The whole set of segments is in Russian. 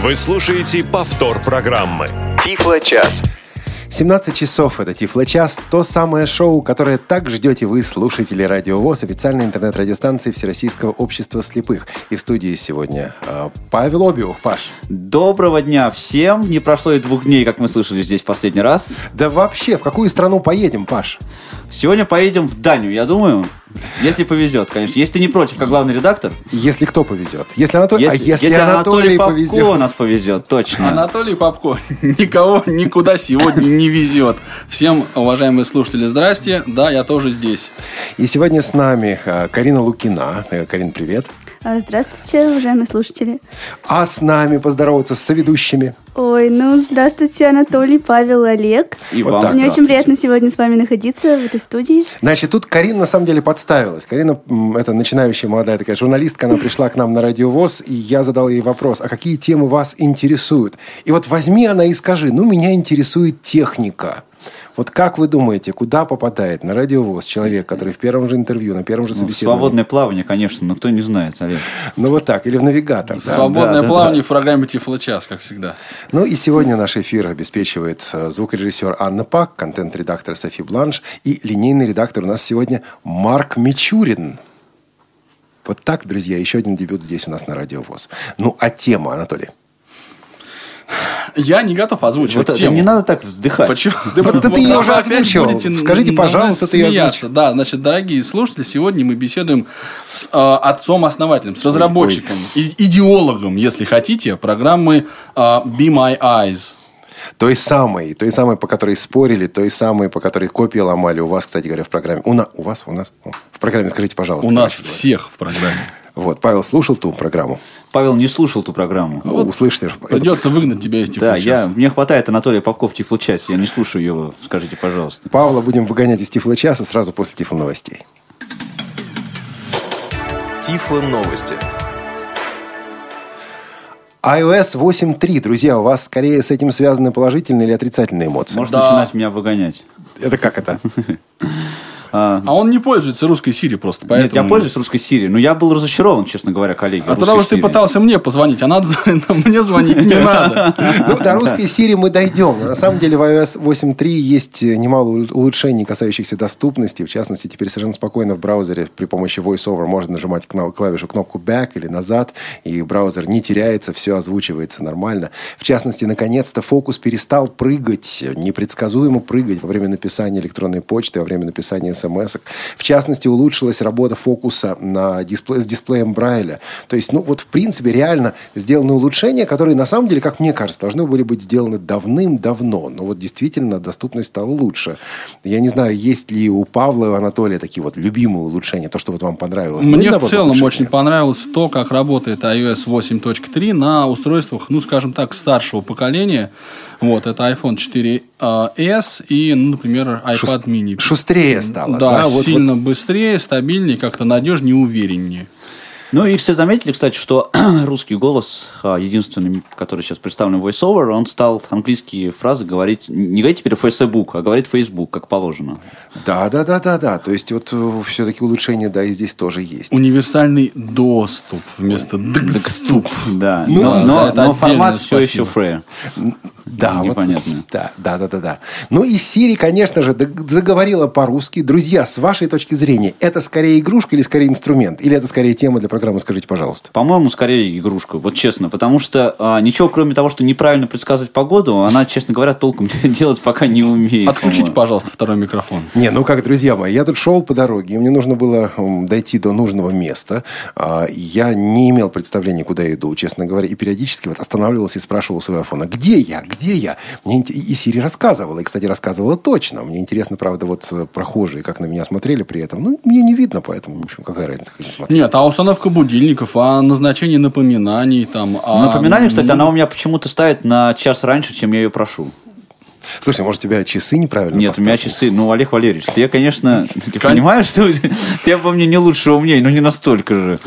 Вы слушаете повтор программы. Тифло-час. 17 часов – это Тифло-час, то самое шоу, которое так ждете вы, слушатели Радио ВОЗ, официальной интернет-радиостанции Всероссийского общества слепых. И в студии сегодня э, Павел Обиух. Паш. Доброго дня всем. Не прошло и двух дней, как мы слышали здесь в последний раз. Да вообще, в какую страну поедем, Паш? Сегодня поедем в Данию, я думаю. Если повезет, конечно. Если ты не против, как главный редактор. Если кто повезет. Если Анатолий, Если, а если, если Анатолий, Попко повезет. нас повезет, точно. Анатолий Попко никого никуда сегодня не везет. Всем, уважаемые слушатели, здрасте. Да, я тоже здесь. И сегодня с нами э, Карина Лукина. Э, Карин, привет. А, Здравствуйте, уважаемые слушатели. А с нами поздороваться с соведущими. Ой, ну здравствуйте, Анатолий, Павел, Олег. И Вот вам так. Мне очень приятно сегодня с вами находиться в этой студии. Значит, тут Карина на самом деле подставилась. Карина, это начинающая молодая такая журналистка, она пришла к нам на радиовоз, и я задал ей вопрос, а какие темы вас интересуют? И вот возьми она и скажи, ну, меня интересует техника. Вот как вы думаете, куда попадает на радиовоз человек, который в первом же интервью, на первом же Ну, собеседовании? свободное плавание, конечно, но кто не знает, Олег. Ну, вот так, или в навигатор. да? Свободное Да, да, плавание да. в программе Тифло-час, как всегда. Ну и сегодня наш эфир обеспечивает э, звукорежиссер Анна Пак, контент-редактор Софи Бланш и линейный редактор у нас сегодня Марк Мичурин. Вот так, друзья, еще один дебют здесь у нас на Радио ВОЗ. Ну, а тема, Анатолий? Я не готов озвучивать Вот тему. не надо так вздыхать. Почему? Да вот ты Вот ее уже озвучил. Скажите, пожалуйста, ты ее озвучил. Да, значит, дорогие слушатели, сегодня мы беседуем с э, отцом-основателем, с разработчиком, и- идеологом, если хотите, программы э, Be My Eyes. Той самой, той самой, по которой спорили, той самой, по которой копии ломали. У вас, кстати говоря, в программе. У, на, у вас, у нас. В программе скажите, пожалуйста. У нас всех в программе. Вот, Павел слушал ту программу? Павел не слушал ту программу. Ну, услышите. это- Придется выгнать тебя из Да, я, Тифло-часа. мне хватает Анатолия Попков в Тифло-часе. Я не слушаю его. Скажите, пожалуйста. Павла будем выгонять из Тифла часа сразу после Тифла новостей. Тифло новости. iOS 8.3, друзья, у вас скорее с этим связаны положительные или отрицательные эмоции? Может Да. начинать меня выгонять. Это как это? А, А он не пользуется русской Сири просто, Нет, поэтому... я пользуюсь русской Сирией, но я был разочарован, честно говоря, коллеги. А потому что ты пытался мне позвонить, а надо мне звонить не надо. Ну, до русской Siri мы дойдем. На самом деле в iOS 8.3 есть немало улу- улучшений, касающихся доступности. В частности, теперь совершенно спокойно в браузере при помощи VoiceOver можно нажимать клавишу кнопку Back или назад, и браузер не теряется, все озвучивается нормально. В частности, наконец-то фокус перестал прыгать, непредсказуемо прыгать во время написания электронной почты, во время написания смс -ок. В частности, улучшилась работа фокуса на диспле- с дисплеем Брайля. То есть, ну вот в принципе реально сделаны улучшения, которые на самом деле, как мне кажется, должны были быть сделаны давным-давно. Но вот действительно доступность стала лучше. Я не знаю, есть ли у Павла и у Анатолия такие вот любимые улучшения, то, что вот вам понравилось. Мне в целом улучшения. очень понравилось то, как работает iOS 8.3 на устройствах, ну, скажем так, старшего поколения. Вот, это iPhone 4s и, ну, например, iPad Шус- mini. Шустрее стало. Да, вот- сильно быстрее, стабильнее, как-то надежнее, увереннее. Ну и все заметили, кстати, что русский голос, а, единственный, который сейчас представлен в VoiceOver, он стал английские фразы говорить, не говорить теперь Facebook, а говорит Facebook, как положено. Да, да, да, да, да. То есть вот все-таки улучшения, да, и здесь тоже есть. Универсальный доступ вместо доступ. Да, Ну, но, но- но формат все еще фрей. Да, вот, Непонятно. да, да, да, да, да. Ну и Сири, конечно же, заговорила по-русски. Друзья, с вашей точки зрения, это скорее игрушка или скорее инструмент? Или это скорее тема для программы, скажите, пожалуйста? По-моему, скорее игрушка, вот честно. Потому что а, ничего, кроме того, что неправильно предсказывать погоду, она, честно говоря, толком делать пока не умеет. Отключите, пожалуйста, второй микрофон. Не, ну как, друзья мои, я тут шел по дороге, и мне нужно было дойти до нужного места. А, Я не имел представления, куда я иду, честно говоря, и периодически вот останавливался и спрашивал у своего айфона, где я, где я? Мне и Сири рассказывала, и, кстати, рассказывала точно. Мне интересно, правда, вот э, прохожие, как на меня смотрели при этом. Ну, мне не видно, поэтому, в общем, какая разница, как они смотрят. Нет, а установка будильников, а назначение напоминаний там. а- Напоминание, кстати, она у меня почему-то ставит на час раньше, чем я ее прошу. Слушай, может, у тебя часы неправильно Нет, у меня часы. Ну, Олег Валерьевич, ты, конечно, ты понимаешь, что ты обо мне не лучше умней, но не настолько же.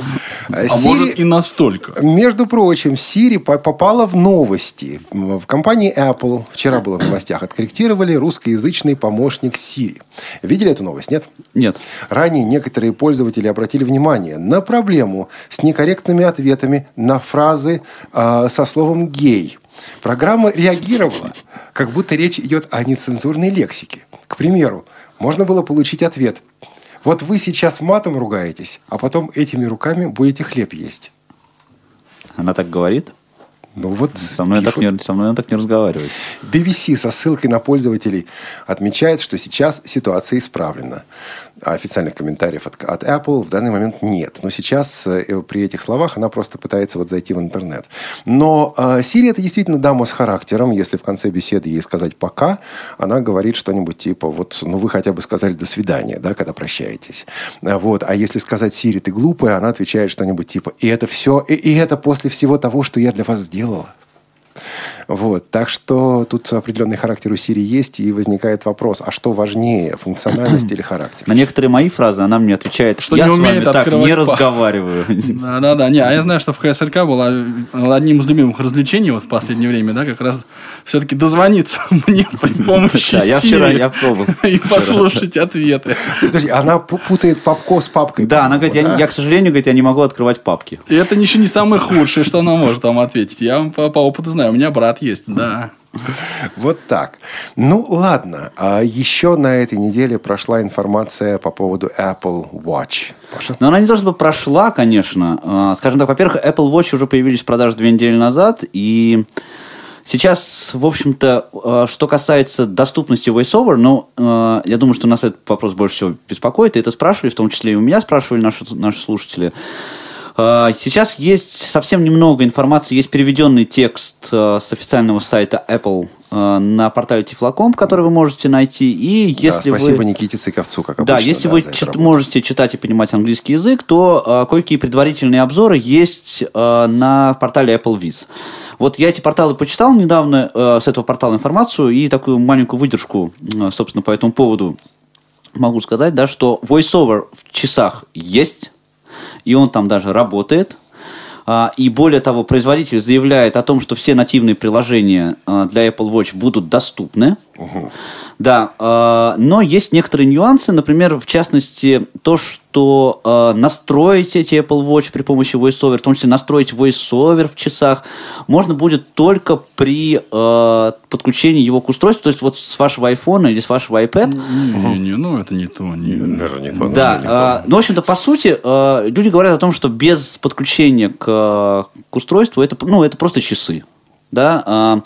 А А Siri- может и настолько. Между прочим, Siri по- попала в новости. В в компании Apple, вчера было в новостях, откорректировали русскоязычный помощник Siri. Видели эту новость, нет? Нет. Ранее некоторые пользователи обратили внимание на проблему с некорректными ответами на фразы а, со словом «гей». Программа реагировала, как будто речь идет о нецензурной лексике. К примеру, можно было получить ответ «Вот вы сейчас матом ругаетесь, а потом этими руками будете хлеб есть». Она так говорит? Ну вот Со мной, так не, со мной она так не разговаривает. BBC со ссылкой на пользователей отмечает, что сейчас ситуация исправлена. Официальных комментариев от, от Apple в данный момент нет. Но сейчас э, при этих словах она просто пытается вот зайти в интернет. Но э, Siri это действительно дама с характером. Если в конце беседы ей сказать «пока», она говорит что-нибудь типа вот, ну вы хотя бы сказали «до свидания», да, когда прощаетесь. А Вот. А если сказать «Siri, ты глупая», она отвечает что-нибудь типа «и это все, и, и это после всего того, что я для вас сделала». Вот, так что тут определенный характер у Siri есть, и возникает вопрос, а что важнее, функциональность или характер? На некоторые мои фразы она мне отвечает, Что я не с умеет вами так не разговариваю. Да-да-да. Не, а я знаю, что в КСРК было одним из любимых развлечений вот в последнее время, да, как раз все-таки дозвониться мне при помощи Да, я вчера- я пробовал и послушать ответы. Подожди, она пу- путает папку с папкой. Да, она говорит, я, к сожалению, говорит, я не могу открывать папки. И это еще не самое худшее, что она может вам ответить. Я вам по, по опыту знаю, у меня брат есть, да. Вот так. Ну, ладно. А еще на этой неделе прошла информация по поводу Apple Watch. Паша? Но она не то чтобы прошла, конечно. А, Скажем так, во-первых, Apple Watch уже появились в продаже две недели назад, и сейчас, в общем-то, э, что касается доступности VoiceOver, ну, э, я думаю, что нас этот вопрос больше всего беспокоит, и это спрашивали, в том числе и у меня спрашивали наши, наши слушатели. Э, Сейчас есть совсем немного информации, есть переведенный текст э, с официального сайта Apple э, на портале Tiflocom, который вы можете найти, и если да, вы... спасибо Никите Цыковцу, как обычно. Да, если вы за эту чит- можете читать и понимать английский язык, то э, кое-какие предварительные обзоры есть э, на портале Apple Viz. Вот я эти порталы почитал недавно, э, с этого портала информацию, и такую маленькую выдержку, э, собственно, по этому поводу могу сказать, да, что VoiceOver в часах есть, и он там даже работает. А, И более того, производитель заявляет о том, что все нативные приложения а, для Apple Watch будут доступны. Да, а, но есть некоторые нюансы, например, в частности, то, что а, настроить эти Apple Watch при помощи VoiceOver, в том числе настроить VoiceOver в часах, можно будет только при а, подключении его к устройству, то есть вот с вашего iPhone или с вашего iPad, Не-не, ну это не то. Не... Даже не то. да, не то. ну, в общем-то, по сути, а, люди говорят о том, что без подключения к, а, к устройству это, ну, это просто часы. Да? а,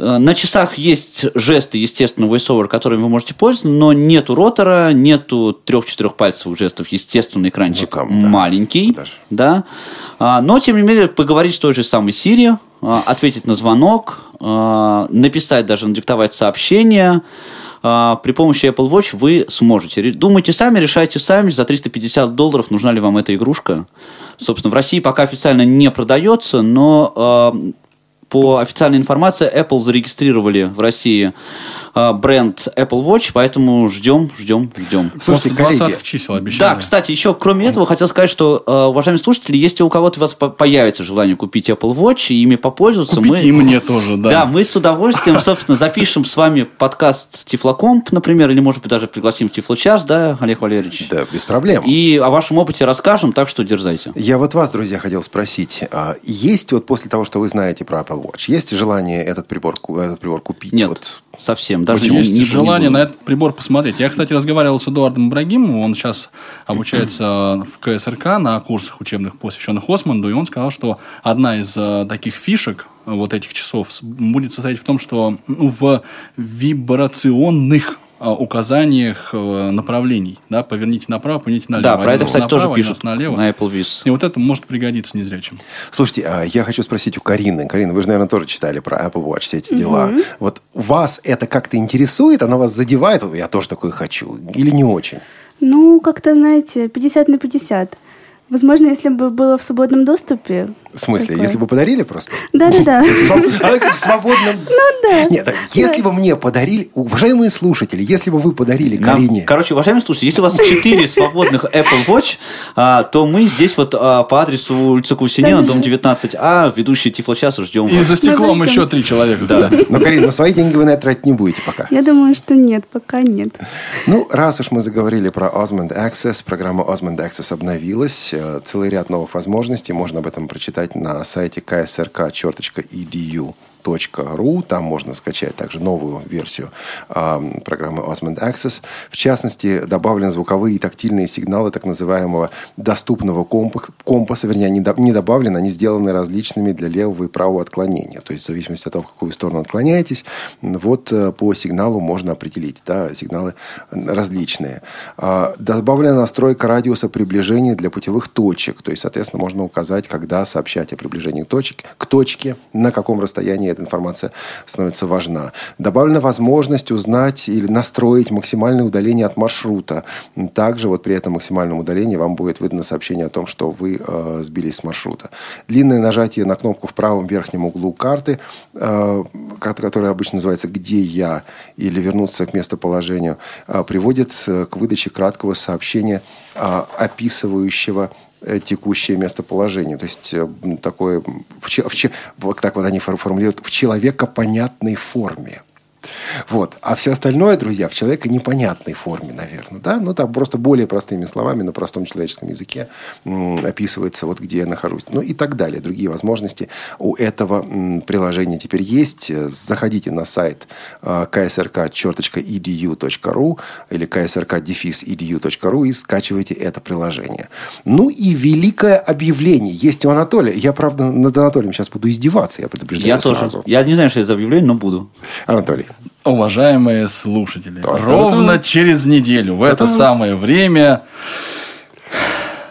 На часах есть жесты, естественно, VoiceOver, которыми вы можете пользоваться, но нету ротора, нету трех-четырех пальцевых жестов, естественно, экранчик Ну, там, да. маленький, Даже. да. А, Но, тем не менее, поговорить с той же самой Siri, а, ответить на звонок, а, написать, даже надиктовать сообщение, при помощи Apple Watch вы сможете. Думайте сами, решайте сами, за 350 долларов нужна ли вам эта игрушка. Собственно, в России пока официально не продается, но по официальной информации Apple зарегистрировали в России бренд Apple Watch, поэтому ждем, ждем, ждем. Слушайте, После 20 коллеги, чисел обещали. Да, кстати, еще кроме этого хотел сказать, что, э, уважаемые слушатели, если у кого-то у вас по- появится желание купить Apple Watch и ими попользоваться, Купите мы... и мне тоже, да. Да, мы с удовольствием, собственно, запишем с вами подкаст Тифлокомп, например, или, может быть, даже пригласим в Тифлочас, да, Олег Валерьевич? Да, без проблем. И о вашем опыте расскажем, так что дерзайте. Я вот вас, друзья, хотел спросить. а Есть вот после того, что вы знаете про Apple Watch, есть желание этот прибор, этот прибор купить? Нет, Вот совсем. Даже Очень не- есть не- не желание буду. на этот прибор посмотреть. Я, кстати, разговаривал с Эдуардом Ибрагимовым. Он сейчас обучается в КСРК на курсах учебных, посвященных Османду. И он сказал, что одна из э, таких фишек вот этих часов будет состоять в том, что ну, в вибрационных указаниях э, направлений. Да, поверните направо, поверните налево. Да, про это, кстати, тоже направо, один пишут налево. на Apple Viz. И вот это может пригодиться незрячим. Слушайте, а я хочу спросить у Карины. Карина, вы же, наверное, тоже читали про Apple Watch, все эти дела. Вот вас это как-то интересует? Оно вас задевает? Я тоже такое хочу. Или не очень? Ну, как-то, знаете, 50 на 50. Возможно, если бы было в свободном доступе. В смысле, Такое. если бы подарили просто? Да-да-да. Как в свободном... Ну да. Нет, так, если бы мне подарили... Уважаемые слушатели, если бы вы подарили Карине... короче, уважаемые слушатели, если у вас 4 свободных Apple Watch, а, то мы здесь вот а, по адресу улица Кусинена, дом 19А, ведущий Тифлочас, ждем И вас. за стеклом еще три человека, кстати. Но, Карина, на свои деньги вы на это тратить не будете пока. Я думаю, что нет, пока нет. Ну, раз уж мы заговорили про Osmond Access, программа Osmond Access обновилась. Э, Целый ряд новых возможностей. Можно об этом прочитать на сайте ksrk.edu. .ru. Там можно скачать также новую версию а, программы Osmond Access. В частности, добавлены звуковые и тактильные сигналы так называемого доступного компа- компаса. Вернее, они до- не добавлены, они сделаны различными для левого и правого отклонения. То есть, в зависимости от того, в какую сторону отклоняетесь, вот э, по сигналу можно определить. Да, сигналы различные. А, Добавлена настройка радиуса приближения для путевых точек. То есть, соответственно, можно указать, когда сообщать о приближении точек, к точке, на каком расстоянии эта информация становится важна. Добавлена возможность узнать или настроить максимальное удаление от маршрута. Также вот при этом максимальном удалении вам будет выдано сообщение о том, что вы э, сбились с маршрута. Длинное нажатие на кнопку в правом верхнем углу карты, э, ко- которая обычно называется «Где я?» или «Вернуться к местоположению», э, приводит э, к выдаче краткого сообщения, э, описывающего текущее местоположение. То есть э, такое, в, в так вот они фор- формулируют, в человекопонятной форме. Вот. А все остальное, друзья, в человека непонятной форме, наверное. Да? Ну, там просто более простыми словами на простом человеческом языке описывается, вот где я нахожусь. Ну, и так далее. Другие возможности у этого приложения теперь есть. Э, Заходите на сайт э, ksrk.edu.ru или ksrk-edu.ru и скачивайте это приложение. Ну, и великое объявление есть у Анатолия. Я, правда, над Анатолием сейчас буду издеваться, я предупреждаю Я тоже. сразу. Я не знаю, что это за объявление, но буду. Анатолий. Уважаемые слушатели, Да-да-да. ровно через неделю в это Да-да. самое время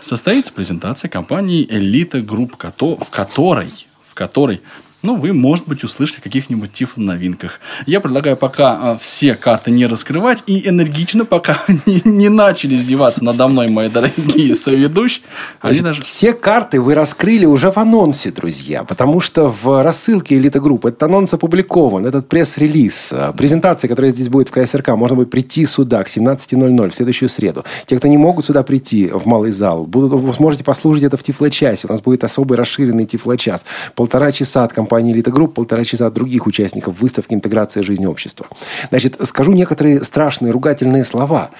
состоится презентация компании Элита Групп, в которой, в которой ну, вы, может быть, услышите каких-нибудь тифло-новинках. Я предлагаю пока а, все карты не раскрывать и энергично, пока не, не начали издеваться надо мной, мои дорогие соведущие. Они даже... Все карты вы раскрыли уже в анонсе, друзья, потому что в рассылке Элита Групп этот анонс опубликован, этот пресс-релиз, э, презентация, которая здесь будет в КСРК, можно будет прийти сюда к 17.00 в следующую среду. Те, кто не могут сюда прийти в малый зал, будут, вы сможете послушать это в Тифло-часе. У нас будет особый расширенный Тифло-час. Полтора часа от компании Элита Групп, полтора часа от других участников выставки «Интеграция жизни общества». Значит, скажу некоторые страшные ругательные слова.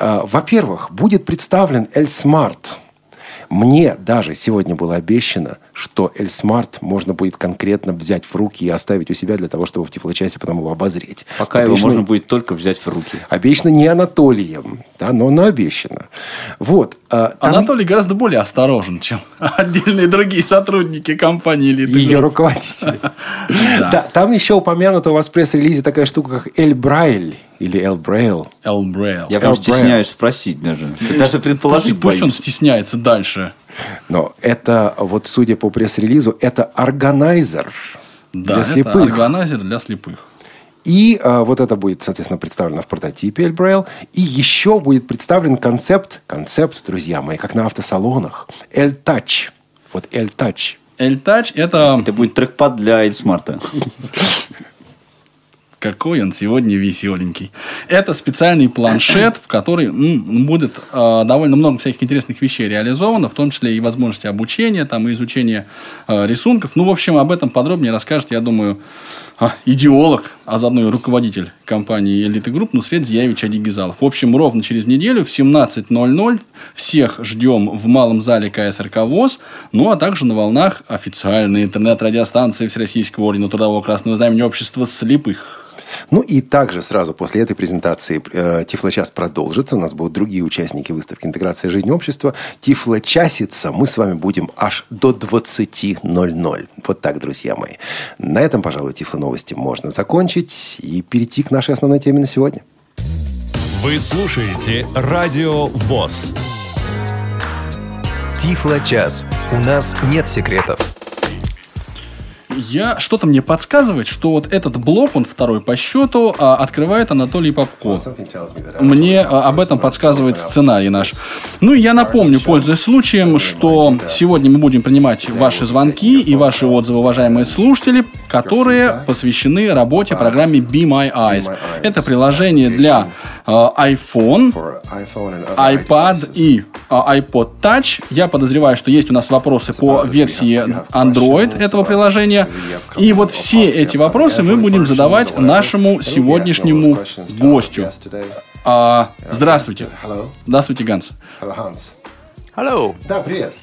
Э, Во-первых, будет представлен ElSmart. Мне даже сегодня было обещано, что ElSmart можно будет конкретно взять в руки и оставить у себя для того, чтобы в Тифлочасе потом его обозреть. Пока его Обещано- можно будет только взять в руки. Обещано не Анатолием, да, но, но обещано. Вот. а, там Анатолий гораздо более осторожен, чем отдельные другие сотрудники компании Элита ее руководители. Да, Там еще упомянута у вас в пресс-релизе такая штука, как Эль Брайль или ElBraille. ElBraille. Я прям стесняюсь спросить даже. Даже Пусть, предположить пусть он боюсь. стесняется дальше. Но это, вот судя по пресс-релизу, это органайзер Да, для это слепых. органайзер для слепых. И а, вот это будет, соответственно, представлено в прототипе Эльбрейл. И еще будет представлен концепт, концепт, друзья мои, как на автосалонах, L-Touch. Вот L-Touch. L-Touch это... Это будет трекпад для Эльсмарта. Какой он сегодня веселенький. Это специальный планшет, в который м, будет э, довольно много всяких интересных вещей реализовано, в том числе и возможности обучения, там, и изучения э, рисунков. Ну, в общем, об этом подробнее расскажет, я думаю, а, идеолог, а заодно и руководитель компании «Элиты Групп» Нусрет Зияевич Адигезалов. В общем, ровно через неделю в 17.00 всех ждем в малом зале КСРК ВОЗ, ну, а также на волнах официальной интернет-радиостанции Всероссийского ордена Трудового Красного Знамени Общества слепых. Ну и также сразу после этой презентации э, Тифлочас продолжится. У нас будут другие участники выставки «Интеграция жизни общества». Тифлочаситься мы с вами будем аж до 20.00. Вот так, друзья мои. На этом, пожалуй, Тифло новости можно закончить и перейти к нашей основной теме на сегодня. Вы слушаете Радио ВОЗ. Тифло час. У нас нет секретов. Я что-то мне подсказывает, что вот этот блок, он второй по счету, а, открывает Анатолий Попко. Мне а, об этом подсказывает сценарий наш. Ну и я напомню, пользуясь случаем, что сегодня мы будем принимать ваши звонки и ваши отзывы, уважаемые слушатели, которые посвящены работе программе Be My Eyes. Это приложение для э, iPhone, iPad и iPod Touch. Я подозреваю, что есть у нас вопросы по версии Android этого приложения. И вот все эти вопросы мы будем задавать нашему сегодняшнему гостю. А, здравствуйте. Здравствуйте, Ганс. Hello. Да, привет.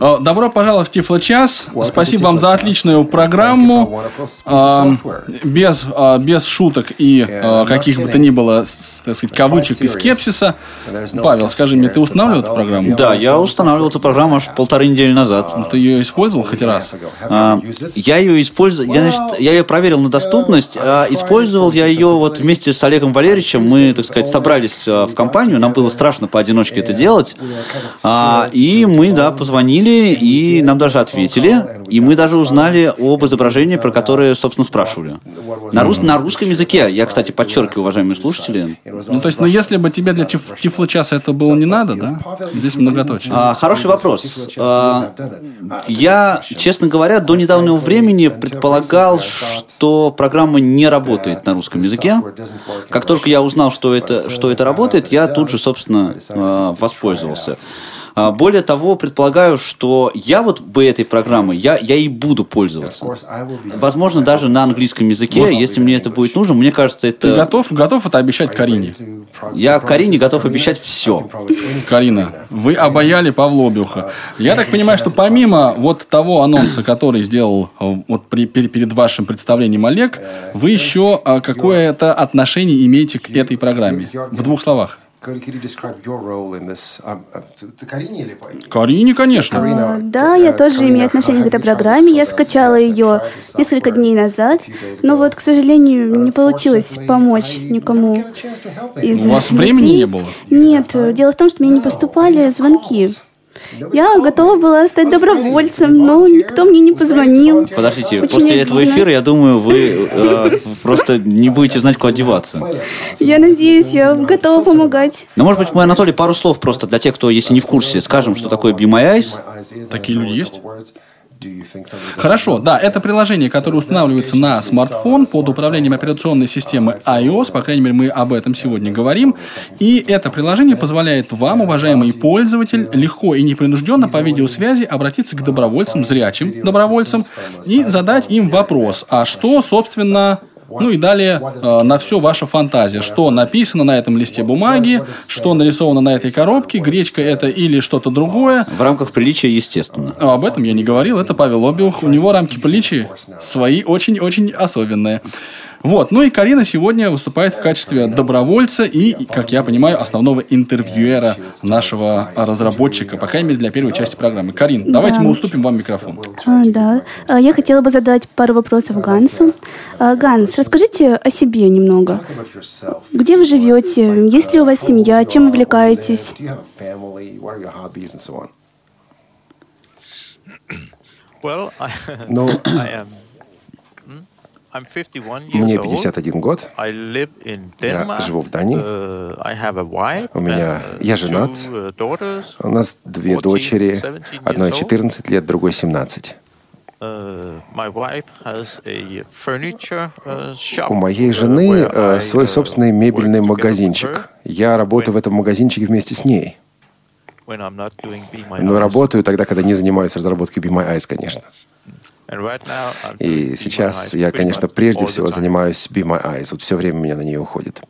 Э, Добро пожаловать в Тифло-час. Спасибо вам за отличную программу. А, Без, а, без шуток и а, каких бы то ни было, так сказать, кавычек и скепсиса. Павел, скажи мне, ты устанавливал эту программу? Да, я устанавливал эту программу аж полторы недели назад. Ты ее использовал хоть раз? А, я ее использовал, я, значит, я ее проверил на доступность, а использовал я ее вот вместе с Олегом Валерьевичем. Мы, так сказать, собрались а, в компанию, нам было страшно поодиночке это делать. А, и мы, да, позвонили, и нам даже ответили, и мы даже узнали об изображении, про которое, собственно, спрашивали. На, рус- на русском языке, я, кстати, подчеркиваю, уважаемые слушатели, Ну, то есть, ну, если бы тебе для тиф- Тифло-часа это было не надо, да? Здесь многоточие. А, хороший вопрос. А, я, честно говоря, до недавнего времени предполагал, что программа не работает на русском языке. Как только я узнал, что это, что это работает, я тут же, собственно, а, воспользовался. А, Более того, предполагаю, что я вот бы этой программой, я, я и буду пользоваться. Возможно, даже на английском языке, если мне это будет нужно. Мне кажется, Ты это... готов, готов это обещать Карине? Я Карине готов обещать все. Карина, вы обаяли Павла Обиуха. Я так понимаю, что помимо вот того анонса, который сделал э, вот при- пер- перед вашим представлением Олег, вы еще э, какое-то отношение имеете к этой программе? В двух словах. Could you describe your role in this? Um, uh, ты- Карине или по- Карине, конечно. А, Да, я тоже имею отношение к этой программе. Я скачала ее несколько дней назад, но вот, к сожалению, не получилось помочь никому из У вас людей. времени не было? Нет, дело в том, что мне не поступали звонки. Я готова была стать добровольцем, но никто мне не позвонил. Подождите, Очень после этого обидно. эфира, я думаю, вы э, просто не будете знать, куда одеваться. Я надеюсь, я готова помогать. Но, может быть, мы, Анатолий, пару слов просто для тех, кто, если не в курсе, скажем, что такое Be My Eyes. Такие люди есть? Хорошо, да, это приложение, которое устанавливается на смартфон под управлением операционной системы iOS, по крайней мере, мы об этом сегодня говорим. И это приложение позволяет вам, уважаемый пользователь, легко и непринужденно по видеосвязи обратиться к добровольцам, зрячим добровольцам, и задать им вопрос, а что, собственно, ну и далее э, на все ваша фантазия. Что написано на этом листе бумаги, что нарисовано на этой коробке, гречка это или что-то другое. В рамках приличия, естественно. А, Об этом я не говорил, это Павел Обиух. У него рамки приличия свои очень-очень особенные. Вот, ну и Карина сегодня выступает в качестве добровольца и, как я понимаю, основного интервьюера нашего разработчика, по крайней мере, для первой части программы. Карин, давайте мы уступим вам микрофон. А, да, А, я хотела бы задать пару вопросов Гансу. А, Ганс, расскажите о себе немного. Где вы живете? Есть ли у вас семья? Чем увлекаетесь? Ну, мне old. 51 год. Я живу в Дании. Uh. У меня- uh, я женат. uh. У нас две 14, дочери. 17 Одной years old. 14 лет, другой 17. Uh, my wife has a furniture uh, shop. У моей жены э, свой собственный мебельный магазинчик. Я работаю в этом магазинчике вместе с ней. Но работаю тогда, когда не занимаюсь разработкой Be My Eyes, конечно. И сейчас я, конечно, прежде всего занимаюсь Be My Eyes. Вот все время у меня на нее уходит.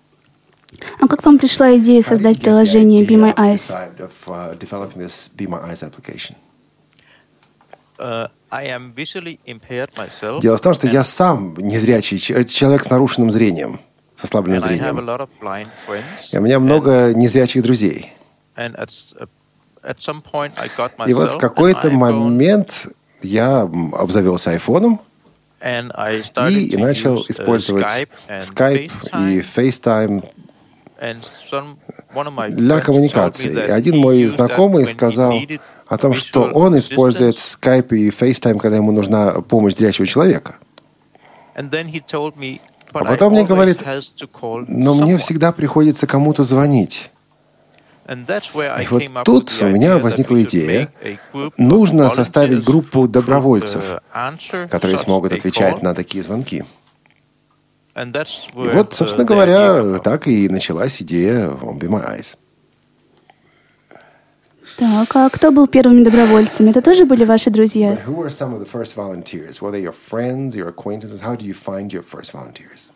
А как вам пришла идея создать приложение Be My Eyes? Uh. Дело в том, что я сам незрячий ч- человек с нарушенным зрением, со ослабленным зрением. И у меня много незрячих друзей. И вот в какой-то момент я обзавелся айфоном и начал uh, использовать Skype и FaceTime. Для коммуникации. И один мой знакомый сказал о том, что он использует. Skype и FaceTime, когда ему нужна помощь зрячего человека. А потом мне говорит, но мне всегда приходится кому-то звонить. And that's where I И вот тут у меня возникла идея, нужно составить группу добровольцев, uh, которые смогут отвечать на такие звонки. И вот, uh, собственно говоря, так и началась идея Be My Eyes. Так, а кто был первыми добровольцами? Это тоже были ваши друзья? Who are some of the first volunteers? Were they your friends, your acquaintances? How do you find your first volunteers?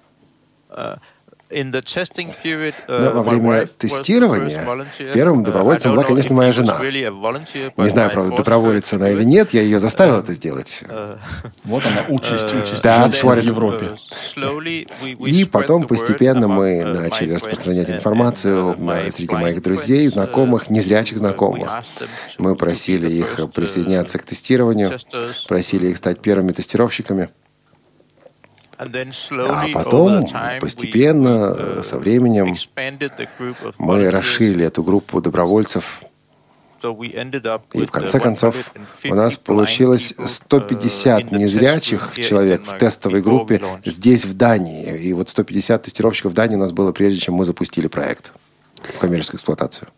Uh, Но во время тестирования первым Uh, добровольцем была, конечно, моя жена. Не знаю, правда, to она или нет, я ее заставил это сделать. Вот она, участь, участь what в Европе. И потом постепенно мы начали распространять информацию среди моих друзей, знакомых, незрячих знакомых. Мы просили их присоединяться к тестированию, просили их стать первыми тестировщиками. А потом, постепенно, э, со временем, мы расширили эту группу добровольцев, и в конце концов у нас получилось 150 незрячих человек в тестовой группе здесь, в Дании. И вот 150 тестировщиков в Дании у нас было, прежде чем мы запустили проект в коммерческую эксплуатацию.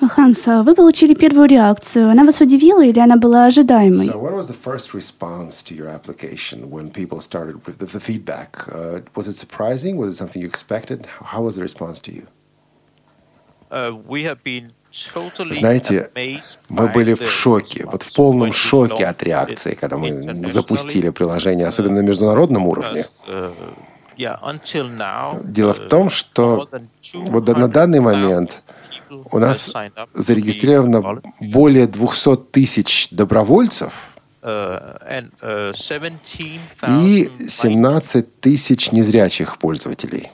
Ханс, а вы получили первую реакцию. Она вас удивила или она была ожидаемой? So, what was the first response to your application when people started with the, feedback? Uh, was it surprising? Was it something you expected? How was the response to you? Знаете, Мы были в шоке, вот в полном шоке от реакции, когда мы запустили приложение, особенно на международном уровне. Дело в том, что вот на данный момент у нас зарегистрировано более 200 тысяч добровольцев и 17 тысяч незрячих пользователей.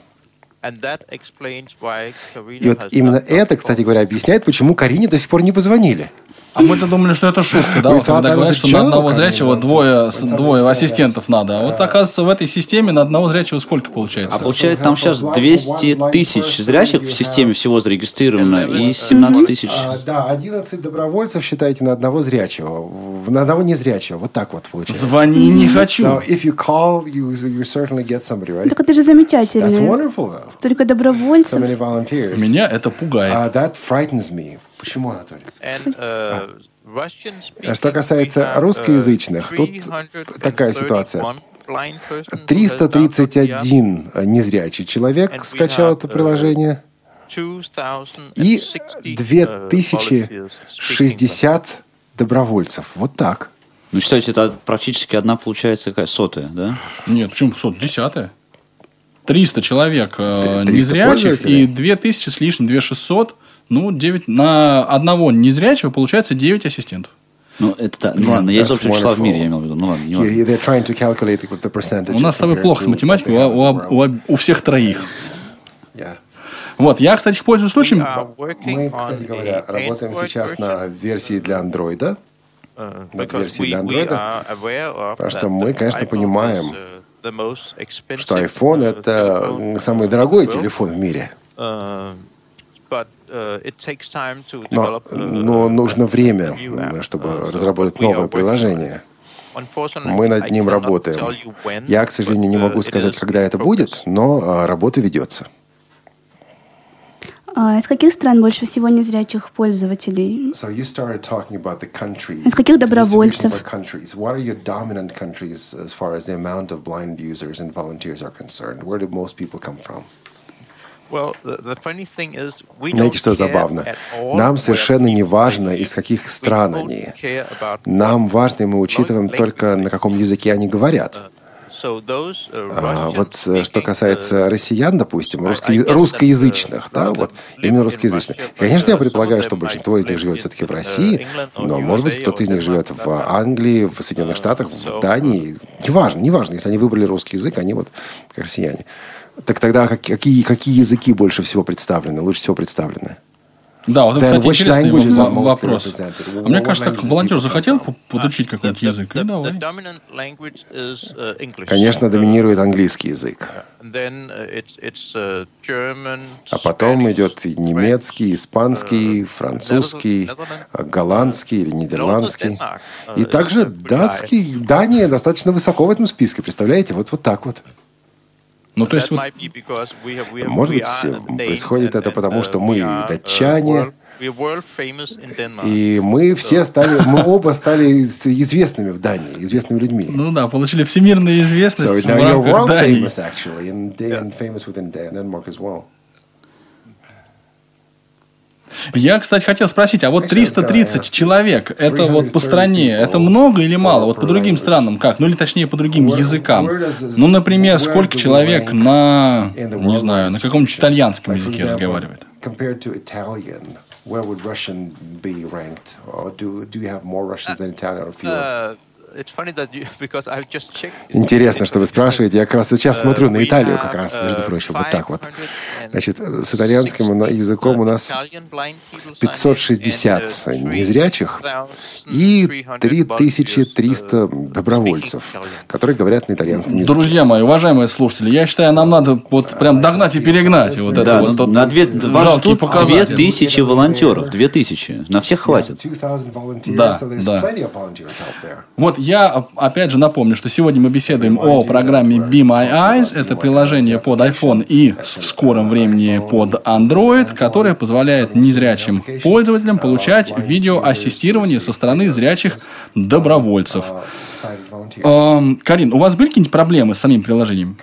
И вот именно это, кстати говоря, объясняет, почему Карине до сих пор не позвонили. А мы-то думали, что это шутка, да? Вот когда говорят, a что на одного зрячего двое, двое ассистентов надо. А вот оказывается, в этой системе на одного зрячего сколько А получается? получается, там сейчас 200 тысяч зрячих в системе всего зарегистрировано и 17 тысяч. А, да, 11 добровольцев, считайте, на одного зрячего, на одного незрячего. Вот так вот получается. Звони не хочу. So if you call, you, you certainly get somebody, right? Так это же That's замечательно. wonderful, though. Столько So добровольцев. many volunteers. Меня это пугает. Uh, that frightens me. Почему, Анатолий? uh, А что касается русскоязычных, тут такая ситуация. 331 незрячий человек скачал это приложение, и 2060 добровольцев. Вот так. Ну, считайте, это практически одна получается какая сотая, да? Нет, почему 500? Десятое? 300 человек э, 300 незрячих и 2000 с лишним, 2600. Ну, 9, на одного незрячего получается 9 ассистентов. Ну, это да. Ну, ладно, есть общее числа в мире, я имел в виду. Ну, ладно, не percentage У нас с тобой плохо с математикой, у, у- у- у всех троих. Yeah. Вот, я, кстати, пользуюсь случаем. Мы, кстати говоря, работаем сейчас на версии для андроида. над версии для андроида, потому что мы, конечно, понимаем, что iPhone — это м, самый дорогой телефон в мире. Uh, Но, но нужно время, чтобы разработать новое приложение. Мы над ним работаем. Я, к сожалению, не могу сказать, когда это будет, но а, работа ведется. А из каких стран больше всего незрячих пользователей? So you started talking about the countries. Из каких the добровольцев? countries. What are your dominant countries as far as the amount of blind users and volunteers are concerned? Where do most people come from? Знаете, что забавно? Нам совершенно не важно, из каких стран они. Нам важно, и мы учитываем только, на каком языке они говорят. А вот э, что касается россиян, допустим, русско- русскоязычных, да, вот именно русскоязычных. Конечно, я предполагаю, что большинство из них живет все-таки в России, но, может быть, кто-то из них живет в Англии, в Соединенных Штатах, в Дании. Неважно, неважно. Если они выбрали русский язык, они вот как россияне. Так тогда как- какие, какие языки больше всего представлены, лучше всего представлены? Да, вот это, кстати, интересный вопрос. А мне кажется, так волонтер захотел подучить какой-нибудь язык, и давай. uh. Конечно, Uh, доминирует английский язык. uh, А потом идет немецкий, испанский, французский, а, голландский или нидерландский. И также датский. Дания достаточно высоко в этом списке, представляете? Вот, вот так вот. Ну, то есть, вот, Может быть, происходит это потому, что мы датчане, И мы все стали, мы оба стали с- известными в Дании, известными людьми. ну да, получили всемирную So известность now в рамках Дании. famous actually, and, and famous within Denmark as well. Я, кстати, хотел спросить, а вот Actually, 330 yeah. человек, это вот по стране, это много или мало? Вот по другим странам как? Ну или точнее по другим языкам. Ну, например, сколько человек на, не знаю, на каком-нибудь итальянском языке разговаривает? Where would Russian be ranked? Or do, do you have more Russians than Italian or fewer? Интересно, что вы спрашиваете. Я как раз сейчас смотрю на Италию, как раз, между прочим, вот так вот. Значит, с итальянским на- языком у нас 560 незрячих и 3300 добровольцев, которые говорят на итальянском языке. Друзья мои, уважаемые слушатели, я считаю, нам надо вот прям догнать и перегнать. Вот это Да, вот тот на две, жалкий показатель. тысячи волонтеров. Две тысячи. На всех хватит. 2000 volunteers, Да, да. Вот я оп- опять же напомню, что сегодня мы беседуем о программе Be My Eyes. Это приложение под iPhone и в скором времени под Android, которое позволяет незрячим пользователям получать видеоассистирование со стороны зрячих добровольцев. Эм, Карин, у вас были какие-нибудь проблемы с самим приложением?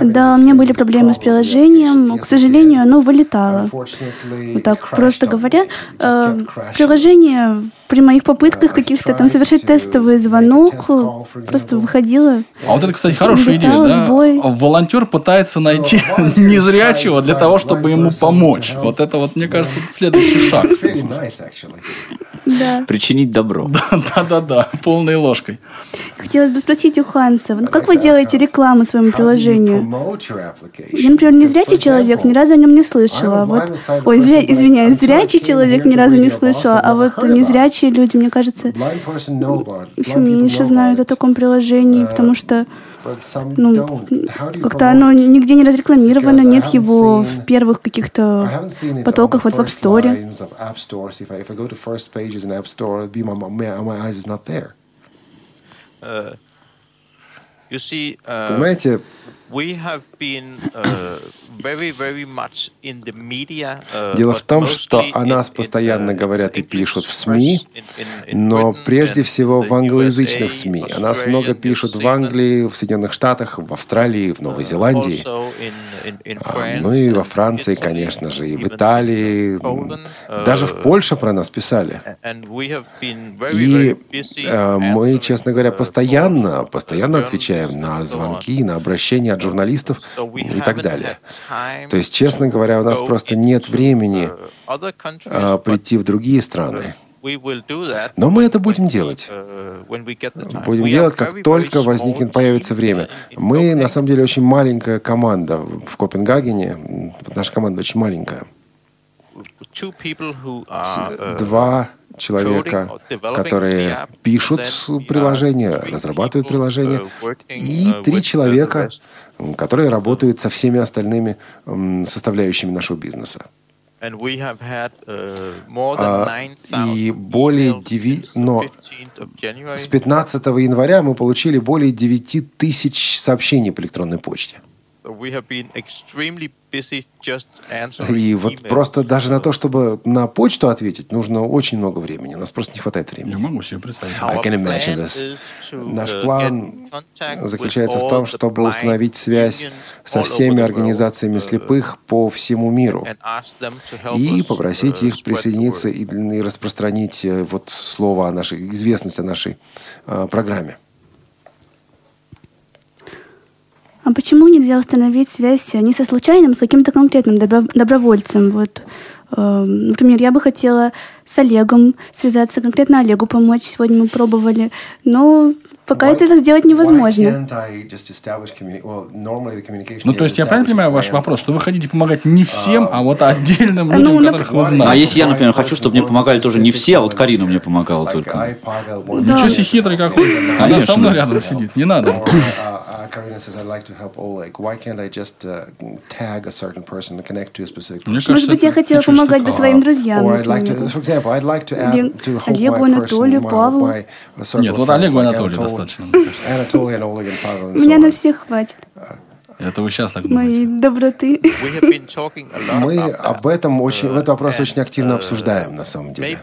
Да, у меня были проблемы с приложением. К сожалению, оно вылетало. Вот так просто говоря, э, приложение при моих попытках Uh, каких-то там совершить тестовый звонок, просто выходило. А вот это, кстати, хорошая идея, да? сбой. Волонтер пытается найти незрячего для того, чтобы ему помочь. Вот это вот, мне кажется, следующий шаг. Да. Причинить добро. Да-да-да, полной ложкой. Хотелось бы спросить у Ханса, ну как вы делаете рекламу своему приложению? Я, например, не зрячий человек, ни разу о нем не слышала. Вот, ой, зря, извиняюсь, зрячий человек ни разу не слышала, а вот незрячие люди, мне кажется, еще меньше знают о таком приложении, потому что But some ну, как-то оно нигде не разрекламировано, нет его в первых каких-то потоках вот в App Store. Uh, uh, Понимаете, uh, uh, Дело в том, что о нас постоянно uh, говорят и пишут в СМИ, но прежде всего в англоязычных СМИ. О нас много пишут в Англии, в Соединенных Штатах, в Австралии, в Новой Зеландии. in- in А, Ну и во Франции, конечно же, и в Италии, uh, даже в Польше про нас писали. И э, мы, честно говоря, uh, постоянно, постоянно uh, отвечаем на звонки, на обращения от журналистов и так далее. То есть, честно говоря, у нас просто нет времени uh, а, прийти в другие страны. Но мы это будем делать. uh. Будем делать, как только возникнет, появится время. Мы, на самом деле, очень маленькая команда в Копенгагене. Наша команда очень маленькая. Are, uh, Два человека, которые пишут three разрабатывают working, и три человека, которые работают со всеми остальными составляющими нашего бизнеса. More А, than 9,000 и более emails деви- since the но 15th of January. С 15 января мы получили более 9 тысяч сообщений по электронной почте. So we have been extremely busy just answering И вот emails. просто даже на то, чтобы на почту ответить, нужно очень много времени. У нас просто не хватает Я времени. могу себе представить. I can imagine this. Наш uh, план заключается в том, чтобы установить связь со всеми организациями слепых по всему миру и попросить uh, их присоединиться и, распространить э, вот слово о нашей, известность о нашей э, программе. А почему нельзя установить связь не со случайным, с каким-то конкретным добро- добровольцем? Вот Э, Например, я бы хотела с Олегом связаться, конкретно Олегу помочь. Сегодня мы пробовали, но пока Why- этого сделать невозможно. Ну, то есть я правильно понимаю ваш вопрос, что вы хотите помогать не всем, а вот отдельным Ну, людям, нап- которых вы Why- А знаете? если я, например, хочу, чтобы мне помогали тоже не все, а вот Карина мне помогала только. Want Ничего себе хитрый какой. Она Конечно. со мной рядом сидит, не надо. Может быть, я хотела помогать бы своим друзьям, например. Олегу, Анатолию, Павлу. Нет, вот Олегу Анатолию достаточно, мне кажется. Anatoly and Oleg and Pavel and so Меня на всех хватит. Это вы сейчас так Моей думаете. доброты. A lot Мы об этом очень, в этот вопрос очень активно uh, обсуждаем, на самом деле.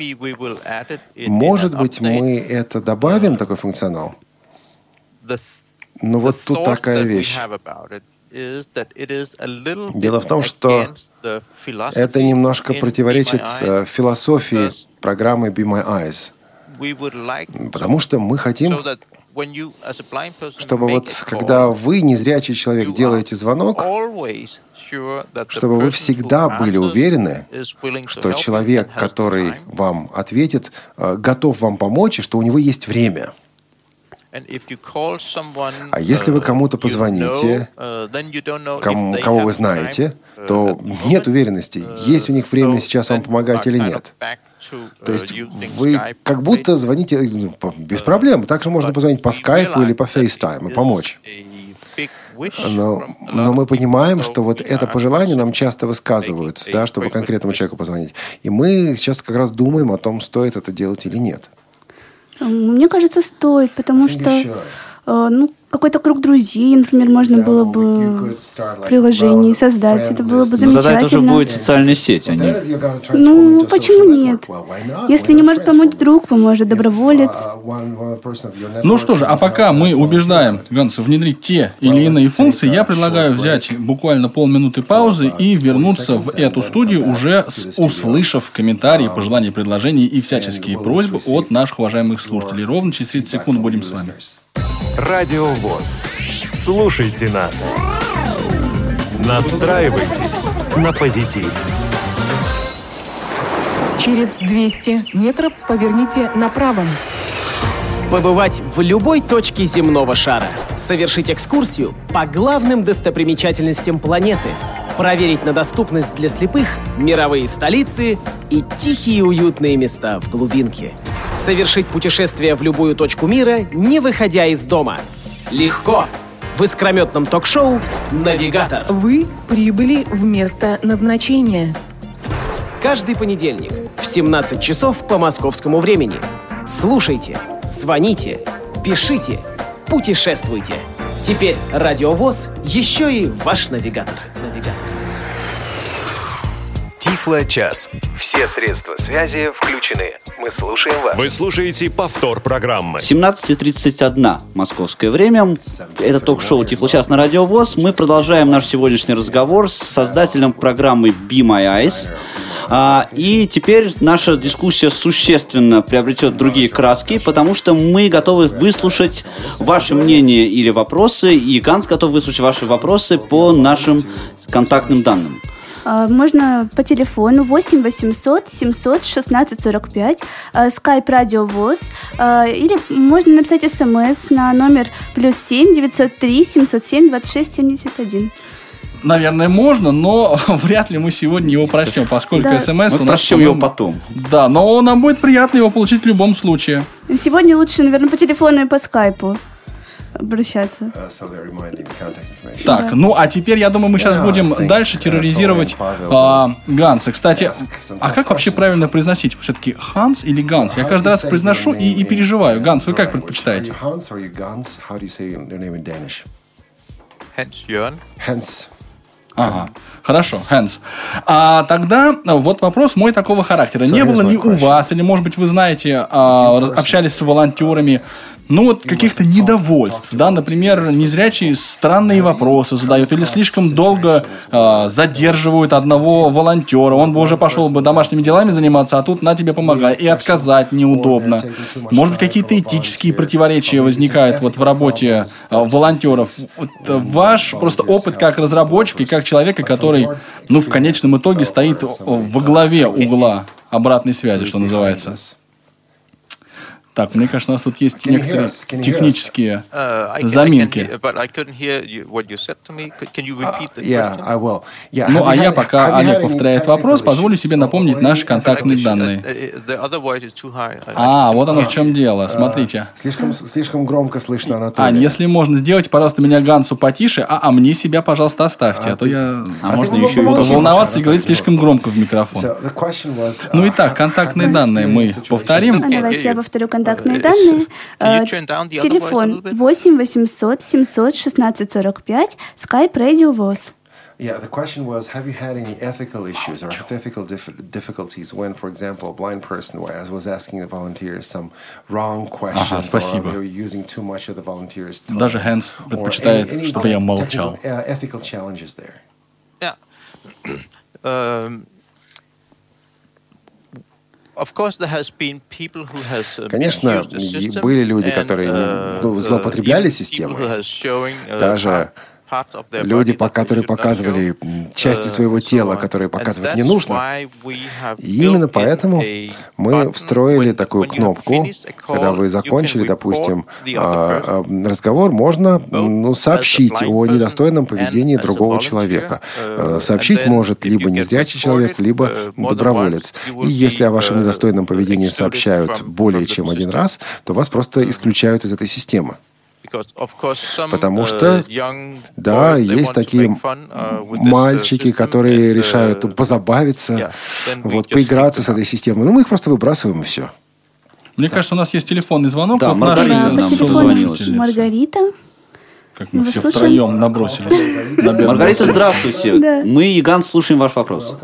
Может быть, мы это добавим, такой функционал? Но the вот тут такая вещь. Дело в том, что Это немножко противоречит э, философии программы Be My Eyes. Потому что мы хотим, чтобы вот когда вы, незрячий человек, делаете звонок, чтобы вы всегда были уверены, что человек, который вам ответит, э, готов вам помочь, и что у него есть время. А если вы uh, кому-то позвоните, uh, Кому, кого вы знаете, uh, то нет уверенности, есть у них время сейчас вам помогать или нет. To, То uh, есть вы как будто звоните э, ну, без проблем. Также можно позвонить по скайпу или по FaceTime и помочь. Но, но мы понимаем, что вот это пожелание нам часто высказывают, да, чтобы конкретному человеку позвонить. И мы сейчас как раз думаем о том, стоит это делать или нет. Мне кажется, стоит, потому что э, ну, какой-то круг друзей, например, можно было you бы в приложении well, создать. Это было бы list. Но тогда это уже замечательно. будет социальная сеть, а не... Ну, почему нет? Если не может помочь друг, поможет доброволец. uh, network Ну что же, а пока мы убеждаем. Ганса внедрить те или иные функции, я предлагаю взять буквально полминуты паузы и 40 вернуться в эту студию уже с- услышав комментарии, пожелания, предложения и всяческие просьбы от наших уважаемых слушателей. Ровно через 30 Feedback секунд будем с вами. Радио ВОЗ. Слушайте нас. Настраивайтесь на позитив. Через 200 метров поверните направо. Побывать в любой точке земного шара. Совершить экскурсию по главным достопримечательностям планеты. Проверить на доступность для слепых мировые столицы и тихие уютные места в глубинке. Совершить путешествие в любую точку мира, не выходя из дома. Легко. В искрометном ток-шоу «Навигатор». Вы прибыли в место назначения. Каждый понедельник в 17 часов по московскому времени. Слушайте, звоните, пишите, путешествуйте. Теперь Радиовоз еще и ваш навигатор. Навигатор. Тифло-час. Все средства связи включены. Мы слушаем вас. Вы слушаете повтор программы. 17.31 московское время. Это ток-шоу «Тифлочас» на Радио ВОЗ. Мы продолжаем наш сегодняшний разговор с создателем программы Be My Eyes. А, и теперь наша дискуссия существенно приобретет другие краски, потому что мы готовы выслушать ваши мнения или вопросы, и Ганс готов выслушать ваши вопросы по нашим контактным данным. А, Можно по телефону 8 800 700 16 45, а, скайп радио ВОЗ, а, или можно написать смс на номер плюс 7 903 707 26 71. Наверное, можно, но вряд ли мы сегодня его прочтем, поскольку Да. смс Мы у нас... прочтем его потом. Да, но нам будет приятно его получить в любом случае. Сегодня лучше, наверное, по телефону и по скайпу обращаться. Uh. Так, ну а теперь, я думаю, мы сейчас будем дальше uh, терроризировать а, Ганса. Кстати, а как вообще правильно произносить? Все-таки Ханс или Ганс? Я каждый раз произношу и, и переживаю. Ганс, вы как предпочитаете? Hence. Ага, хорошо, Хэнс. А тогда вот вопрос мой такого характера. So Не было ли у вас, или, может быть, вы знаете, а, общались с волонтерами, Ну вот каких-то недовольств, да, например, незрячие странные вопросы задают или слишком долго э, задерживают одного волонтера, он бы уже пошел бы домашними делами заниматься, а тут на тебе помогай, и отказать неудобно. Может быть, какие-то этические противоречия возникают вот в работе э, волонтеров. Вот, э, ваш просто опыт как разработчика и как человека, который, ну, в конечном итоге стоит во главе угла обратной связи, что называется. Так, мне кажется, у нас тут есть Can некоторые технические Uh, заминки. Yeah. Ну, а я пока Олег повторяет вопрос, позволю себе напомнить наши контактные данные. uh. I- А, вот оно в чем дело. Смотрите. Слишком, слишком громко слышно Анатолия. Ань, если можно, сделайте, пожалуйста, меня Гансу потише, а, а мне себя, пожалуйста, оставьте, а, то я А ты можно еще буду волноваться и Анатолий, говорить слишком громко в микрофон. Ну uh, и так, контактные данные мы повторим. А давайте я повторю контактные Uh, данные. Э, Телефон little bit? 8 800 700 16 45, skype Radio ВОЗ. Yeah, the question was, have you had any ethical issues or ethical dif- difficulties when, for example, a blind person was was asking the volunteers some wrong questions or спасибо. they were using too much of the volunteers' time? Даже Хэнс Or предпочитает, any- any чтобы я молчал. uh, ethical challenges there. Yeah. um, of course, there has been people who has uh, Конечно, и system были люди, которые, ну, злоупотребляли системой. uh, Даже Люди, которые показывали части uh, своего тела, on. которые показывать не нужно. И именно поэтому мы встроили такую кнопку, когда вы закончили, допустим, а, а, разговор, можно ну, сообщить о недостойном поведении другого человека. uh, Э, Сообщить может либо незрячий человек, либо uh, доброволец. И если о вашем uh, недостойном поведении сообщают более чем один раз, то вас просто исключают из этой системы. Потому uh, что, да, есть такие uh, uh, мальчики, которые решают позабавиться, вот, поиграться с этой системой. Ну, мы их просто выбрасываем, и все. Мне кажется, у нас есть телефонный звонок. Да, Маргарита нам. Маргарита. Как мы Вы все слушаем? втроем набросились. Маргарита, здравствуйте. Да. Мы и Ганс слушаем ваш вопрос.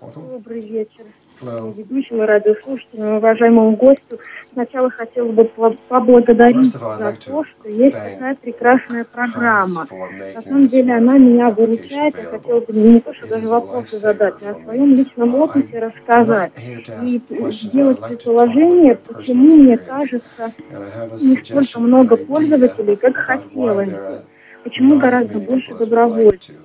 Добрый вечер. Ведущим и радиослушателям, уважаемому гостю. Сначала хотела бы по- поблагодарить за то, что есть такая прекрасная программа. На самом деле она меня выручает. Я хотела бы не то, что даже вопросы задать, а о своем личном Uh, опыте рассказать. И сделать предположение, почему мне кажется, не столько много пользователей, как why хотелось. Почему гораздо больше добровольцев.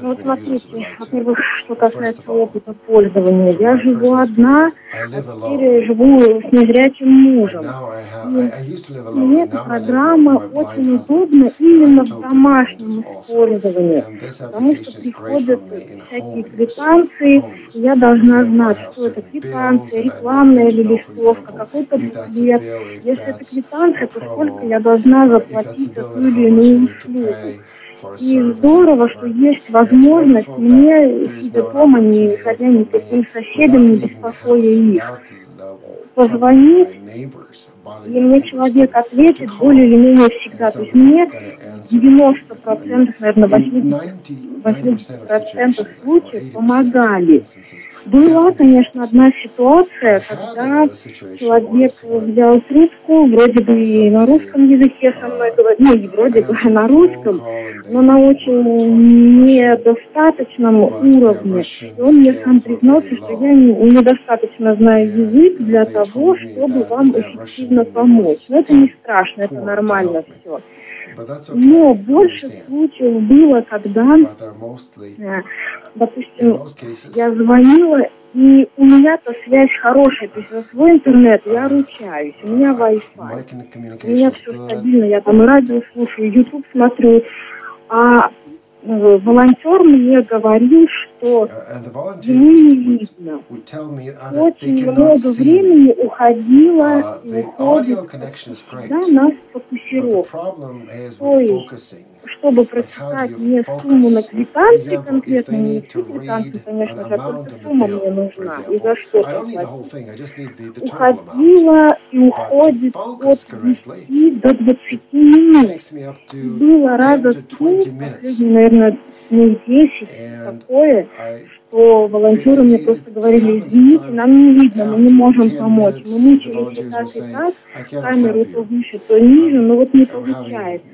Ну смотрите, во-первых, что касается опыта пользования. Я живу одна, а теперь живу с незрячим мужем. И and эта программа очень удобна именно в домашнем использовании. Потому что приходят всякие квитанции, я должна знать, что это квитанция, рекламная или листовка, какой-то if Если это квитанция, то сколько я должна uh, заплатить за ту или иную услугу. И здорово, что есть возможность мне, сидя дома, не ходя ни for к каким me соседям, не беспокоя их. Позвонить, и мне человек ответит более или менее всегда. То есть мне is gonna answer. 90%, наверное, 80%, 90% 80% случаев помогали. Была, конечно, одна ситуация, когда человек взял трубку, вроде бы и на русском языке со мной говорил, ну, не вроде бы, а на русском, но на очень недостаточном уровне. И он мне сам признался, что я не- недостаточно знаю язык для того, чтобы вам эффективно помочь. Но это не страшно, это нормально все. Но больше случаев было, когда, э, допустим, я звонила, и у меня-то связь хорошая, то есть за свой интернет я ручаюсь, у меня Wi-Fi, у меня все стабильно, я там и радио слушаю, YouTube смотрю, а волонтер мне говорил, что ему не видно. Очень много времени уходило и уходит да, на фокусировку. То есть, чтобы прочитать мне сумму на квитанции конкретно, не всю квитанцию, конечно же, а только сумма мне нужна, и за что. Уходила и уходит от 10 до 20 минут. Было раза три, наверное, дней 10, такое, то волонтеры мне просто говорили, извините, нам не видно, мы не можем помочь. Мы мучились так и так, камеру то выше, то ниже, но вот не получается.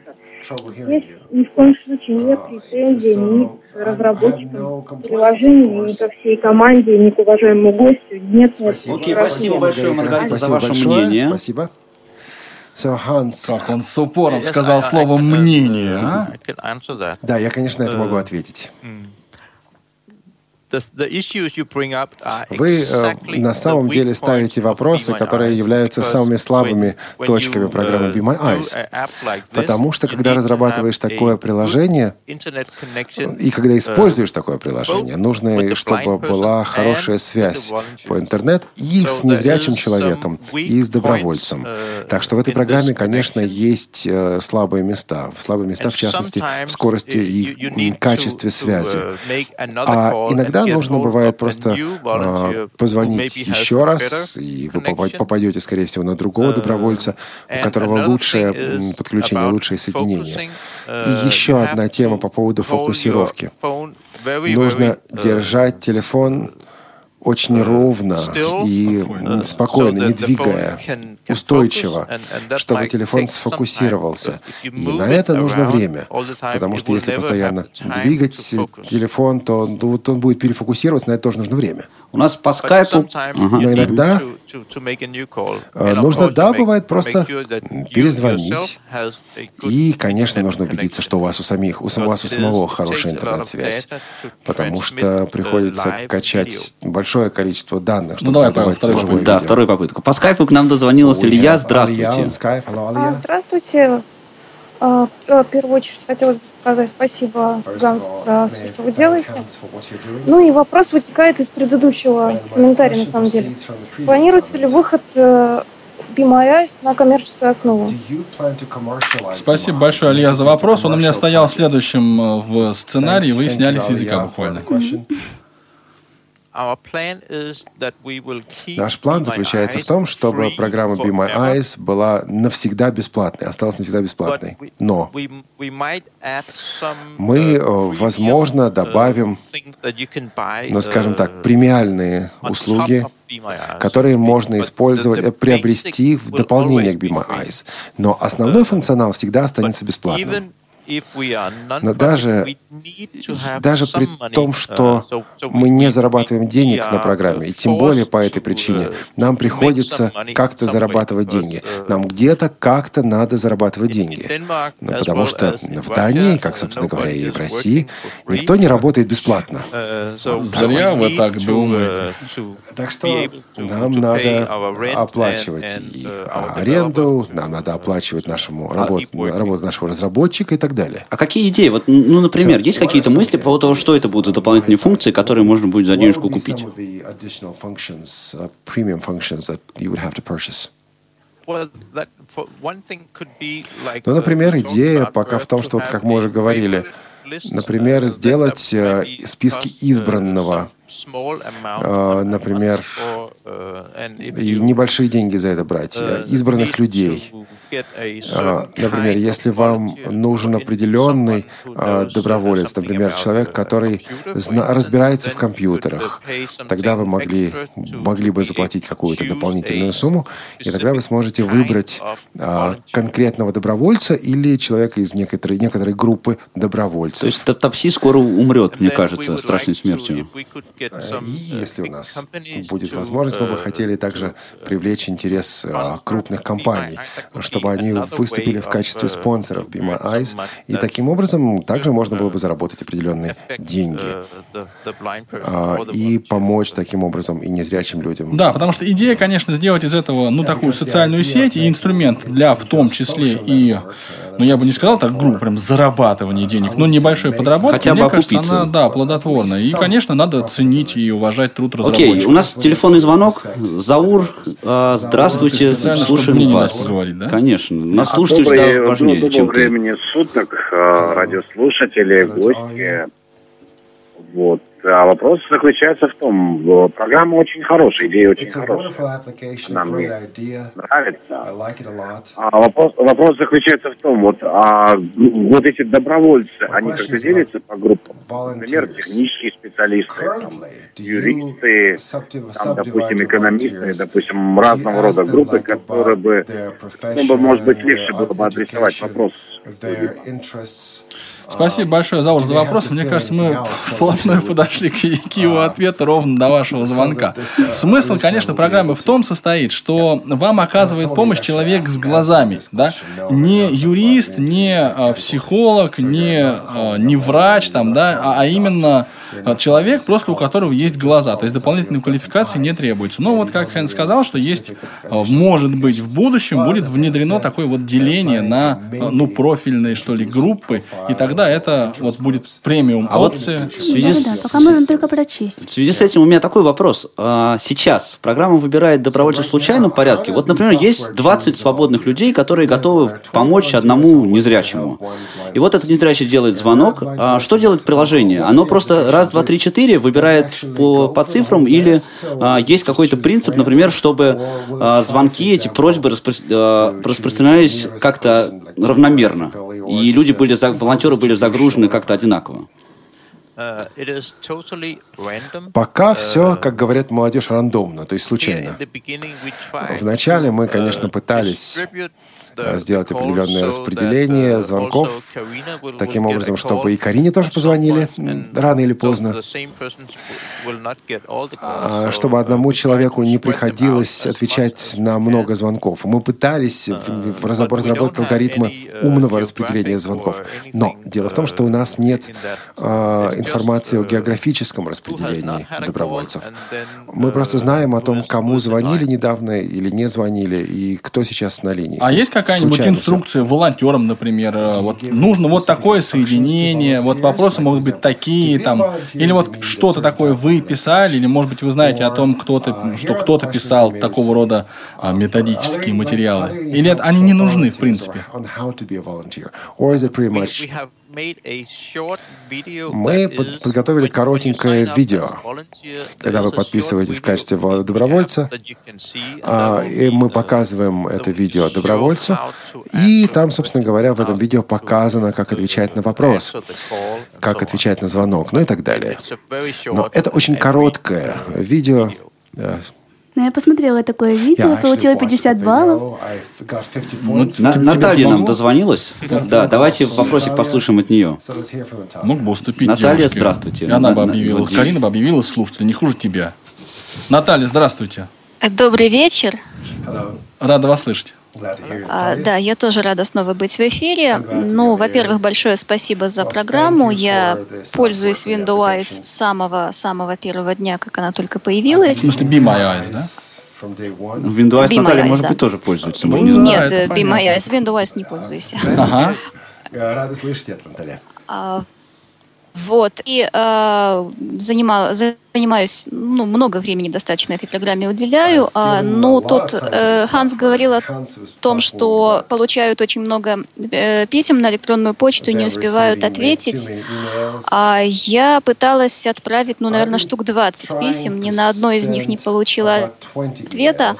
Ни в коем случае нет претензий ни к разработчикам приложения, ни ко всей команде, ни к уважаемому гостю. Нет, нет. Окей, спасибо большое, Маргарита, за ваше мнение. Спасибо. Как он с упором сказал слово «мнение», а? I can answer that. да, я, конечно, на это могу Э, ответить. The, the issues you bring up are Вы э, на самом деле ставите вопросы, которые являются самыми слабыми точками программы uh, Be My Eyes. Потому что, когда разрабатываешь такое приложение, и когда uh, используешь такое приложение, нужно, чтобы была хорошая связь по интернет и с незрячим человеком, и с добровольцем. uh, Так что в этой программе, конечно, есть э, слабые места. Слабые места, в частности, в скорости и качестве связи. А call иногда нужно бывает просто who позвонить еще раз, и вы попадете, скорее всего, на другого Uh, добровольца, у которого лучшее подключение, лучшее соединение. И Uh, еще одна тема по поводу фокусировки. Нужно uh, держать телефон очень ровно и спокойно. не двигая, устойчиво, чтобы телефон сфокусировался. И на это нужно время, потому что если постоянно двигать телефон, то он будет перефокусироваться, на это тоже нужно время. У нас по скайпу... Ага. Но иногда, of нужно, да, бывает просто перезвонить. И, конечно, нужно убедиться, что у вас у самих, у, вас у самого хорошая интернет-связь. Потому что приходится качать большое количество данных, чтобы Ну, давай, второй живое. Да, вторую попытку. По скайпу к нам дозвонилась So Илья. Здравствуйте. Skype. Hello, А. Здравствуйте. А, В первую очередь хотелось бы сказать спасибо Ганс за все, что вы делаете. Ну и вопрос вытекает из предыдущего my комментария на самом деле. Планируется ли выход э, Be My Eyes на коммерческую основу? Спасибо My большое? Илья, за вопрос. Он у меня стоял следующим э, в сценарии. Вы thank сняли you, с языка буквально. the question. Our plan is that we will keep Наш план заключается в том, чтобы программа Be My Eyes была навсегда бесплатной, осталась навсегда бесплатной. Но мы, э, premium, возможно, uh, добавим, ну, скажем так, премиальные услуги, которые можно использовать, э, приобрести в дополнение к Be My. Eyes. Но основной функционал всегда останется бесплатным. Но даже, даже при том, uh, что so мы не зарабатываем денег на программе, uh, и тем более по этой причине, uh, нам приходится как-то зарабатывать деньги. uh, Нам где-то как-то надо зарабатывать деньги. Ну, потому что в Дании, как, собственно говоря, и в России, никто не работает бесплатно. Uh, Зря вы так думаете. uh, Так что нам надо оплачивать и uh, аренду, нам надо оплачивать нашему работу, работу нашего разработчика и так далее. А какие идеи? Вот, ну, например, есть какие-то мысли по поводу того, что это будут за дополнительные функции, которые можно будет за денежку купить? uh, Ну, uh, например, идея пока в том, что, вот как мы уже говорили, например, uh, сделать э, списки избранного, э, a например, uh, и небольшие деньги за это брать, э, uh, избранных need людей. А, Например, если вам нужен определенный а, uh, доброволец, например, человек, uh, который разбирается в uh, компьютерах, pay тогда вы могли, могли бы заплатить какую-то дополнительную сумму, и тогда вы сможете выбрать а, конкретного добровольца или человека из некоторой, некоторой группы То добровольцев. есть т- такси скоро умрет, мне кажется, страшной смертью. Э, uh, если у нас будет возможность, мы бы uh, хотели также привлечь интерес крупных компаний, чтобы они выступили в качестве спонсоров some Eyes, и таким образом также можно было бы заработать определенные деньги. а, и помочь таким образом и незрячим людям. Да, потому что идея, конечно, сделать из этого, ну, такую социальную сеть и инструмент для, в том числе, и, ну, я бы не сказал так грубо, прям зарабатывания денег, но небольшой подработки, Хотя бы мне кажется, она, да, плодотворна. И, конечно, надо ценить и уважать труд Окей, разработчиков. у нас телефонный звонок. Заур, а, здравствуйте, слушаем вас. поговорить, да? Конечно. У нас слушатель Добрый, всегда важнее, доброго чем ты. времени суток, э, радиослушатели, гости. Вот. А вопрос заключается в том, э, программа очень хорошая, идея очень It's хорошая, wonderful application, Нам great не idea. I нравится. like. А вопрос, вопрос заключается в том, вот, а, ну, вот эти добровольцы, они question как-то делятся по группам? например, технические специалисты, там, юристы, там, допустим, экономисты, допустим, разного рода группы, которые бы, ну, может быть, легче было бы адресовать вопрос. Спасибо большое, Заур, за вопрос. Мне кажется, мы вплотную подошли к, к его ответу ровно до вашего звонка. Смысл, конечно, программы в том состоит, что вам оказывает помощь человек с глазами. Да? Не юрист, не а, психолог, не, а, не врач, там, да, а, а именно а, человек, просто у которого есть глаза. То есть дополнительной квалификации не требуется. Но вот как Хэн сказал, что есть, а, может быть, в будущем будет внедрено такое вот деление на а, ну, профильные, что ли, группы, и тогда это вот будет премиум А вот опция. в связи Да, с- пока можно только прочесть. В связи с этим у меня такой вопрос. А, Сейчас программа выбирает добровольцев в случайном порядке. Вот, например, есть 20 свободных людей, которые готовы помочь одному незрячему. И вот этот незрячий делает звонок. А что делает приложение? Оно просто раз, два, три, четыре выбирает по, по цифрам или а, есть какой-то принцип, например, чтобы а, звонки, эти просьбы распро- а, распространялись как-то равномерно. И люди были, волонтеры были загружены как-то одинаково. Random. Пока Uh, все, как говорят молодежь, рандомно, то есть случайно. Вначале мы, конечно, пытались э, the сделать calls определенное распределение uh, звонков таким образом, чтобы и Карине тоже позвонили рано или поздно, а, чтобы uh, одному человеку не приходилось отвечать на много звонков. Мы пытались в- в- we разработать алгоритмы uh, умного распределения звонков. Но дело в том, что у нас нет а, информации о uh, географическом распределении добровольцев. Мы uh, просто знаем о том, кому звонили недавно или не звонили, и кто сейчас на линии. А есть какая-нибудь инструкция волонтерам, например, э, вот нужно вот такое соединение, вот вопросы могут быть такие, там, или вот что-то такое вы писали, или, может быть, вы знаете о том, кто-то, что кто-то писал такого рода а, методические материалы, или это- они не нужны, в принципе. Мы под- подготовили коротенькое видео. Когда вы подписываетесь в качестве добровольца, а, и мы показываем это видео добровольцу, и там, собственно говоря, в этом видео показано, как отвечать на вопрос, как отвечать на звонок, ну и так далее. Но это очень короткое видео. Ну, я посмотрела такое видео, я получила actually watched 50 the баллов. video. I've got 50 Ну, На- Наталья нам звонок? дозвонилась. Да, давайте вопросик послушаем от нее. Мог бы уступить Наталья, девушке. здравствуйте. И она бы объявила, Карина бы объявила слушателя, не хуже тебя. Наталья, здравствуйте. Добрый вечер. Hello. Рада вас слышать. А. Да, я тоже рада снова быть в эфире. Ну, во-первых, большое спасибо за программу. Я пользуюсь Windows с самого самого первого дня, как она только В появилась. смысле, Be My Eyes, да? В Windows Наталья, может да. быть, тоже пользуется. мы не знаем. Нет, это Be My. Eyes, Windows не пользуюсь. Ага. Э, Рада слышать это, Наталья. А, Вот, и э, занима- занимаюсь, ну, много времени достаточно этой программе уделяю, а, но тут э, Ханс говорил о том, что получают очень много э, писем на электронную почту и не успевают ответить. А я пыталась отправить, ну, наверное, штук 20 писем, ни на одно из них не получила ответа.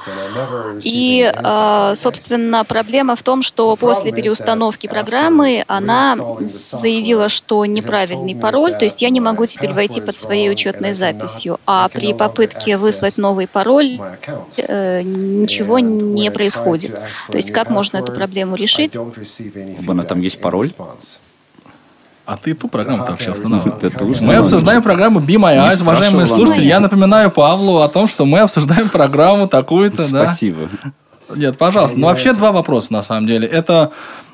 И, э, собственно, проблема в том, что после переустановки программы она заявила, что неправильный пароль, то есть я не могу теперь войти под своей учетной записью, а при попытке выслать новый пароль э, ничего не происходит. То есть как можно эту проблему решить? Бона, там есть пароль? А ты ту программу-то вообще останавливай. Это Мы обсуждаем программу Be My Не Eyes, уважаемые слушатели. Я напоминаю Павлу о том, что мы обсуждаем программу такую-то, да. Спасибо. Нет, пожалуйста. Ну, вообще два вопроса, на самом деле. Это,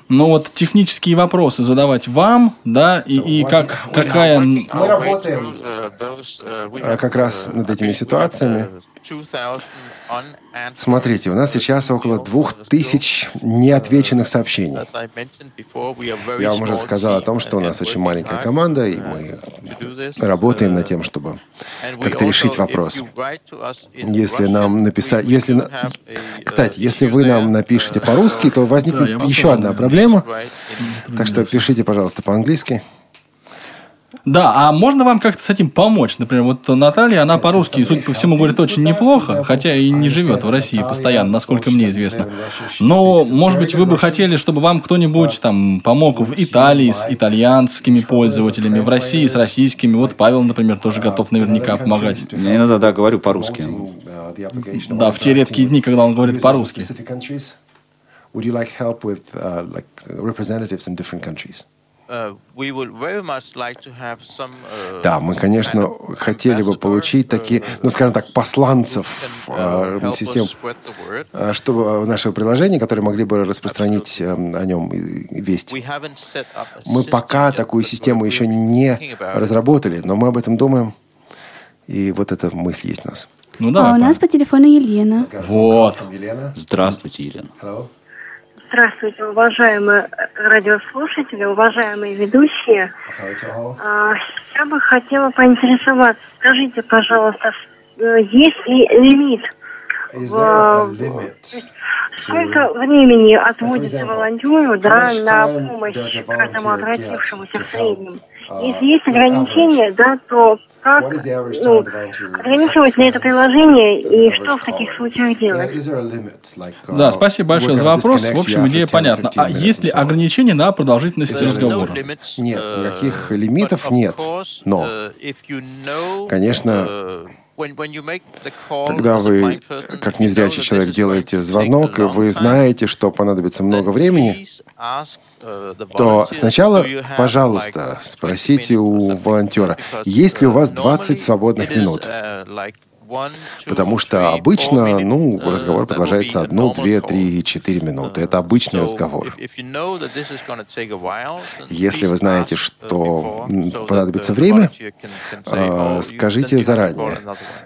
ну, вот технические вопросы задавать вам, да, и, и как, какая... Мы работаем как раз над этими ситуациями. Смотрите, у нас сейчас около двух тысяч неотвеченных сообщений. Я вам уже сказал о том, что у нас очень маленькая команда, и мы работаем над тем, чтобы как-то решить вопрос. Если нам написать... Если, на- кстати, если вы нам напишете по-русски, то возникнет еще одна проблема. Так что пишите, пожалуйста, по-английски. Да, а можно вам как-то с этим помочь? Например, вот Наталья, она по-русски, судя по всему, говорит очень неплохо, хотя и не живет в России постоянно, насколько мне известно. Но, может быть, вы бы хотели, чтобы вам кто-нибудь там помог в Италии с итальянскими пользователями, в России с российскими. Вот Павел, например, тоже готов наверняка помогать. Я иногда, да, говорю по-русски. Да, в те редкие дни, когда он говорит по-русски. Would you like help with uh, like representatives in different countries? Uh, we would very much like to have some, uh, Да, мы, конечно, хотели бы получить такие, ну, скажем так, посланцев э, систем, э, чтобы нашего приложения, которые могли бы распространить э, о нем весть. We haven't set up a Мы пока такую систему еще не разработали, но мы об этом думаем, и вот эта мысль есть у нас. Ну а у нас по телефону Елена. Вот. Здравствуйте, Елена. Здравствуйте, уважаемые радиослушатели, уважаемые ведущие. А, Я бы хотела поинтересоваться, скажите, пожалуйста, э, есть ли лимит? в- Сколько времени отводится волонтеру да, на помощь каждому обратившемуся в среднем? Если есть ограничения, да, то как ну, ограничивать ли это приложение и что в таких случаях делать? Да, спасибо большое за вопрос. В общем, идея понятна. А есть ли ограничения на продолжительность разговора? Нет, никаких лимитов нет. Но, конечно, когда вы, как незрячий человек, делаете звонок, и вы знаете, что понадобится много времени, то сначала, пожалуйста, спросите у волонтера, есть ли у вас 20 свободных минут. Потому что обычно, ну, разговор продолжается одну, две, три, четыре минуты. Это обычный разговор. Если вы знаете, что понадобится время, а, скажите заранее.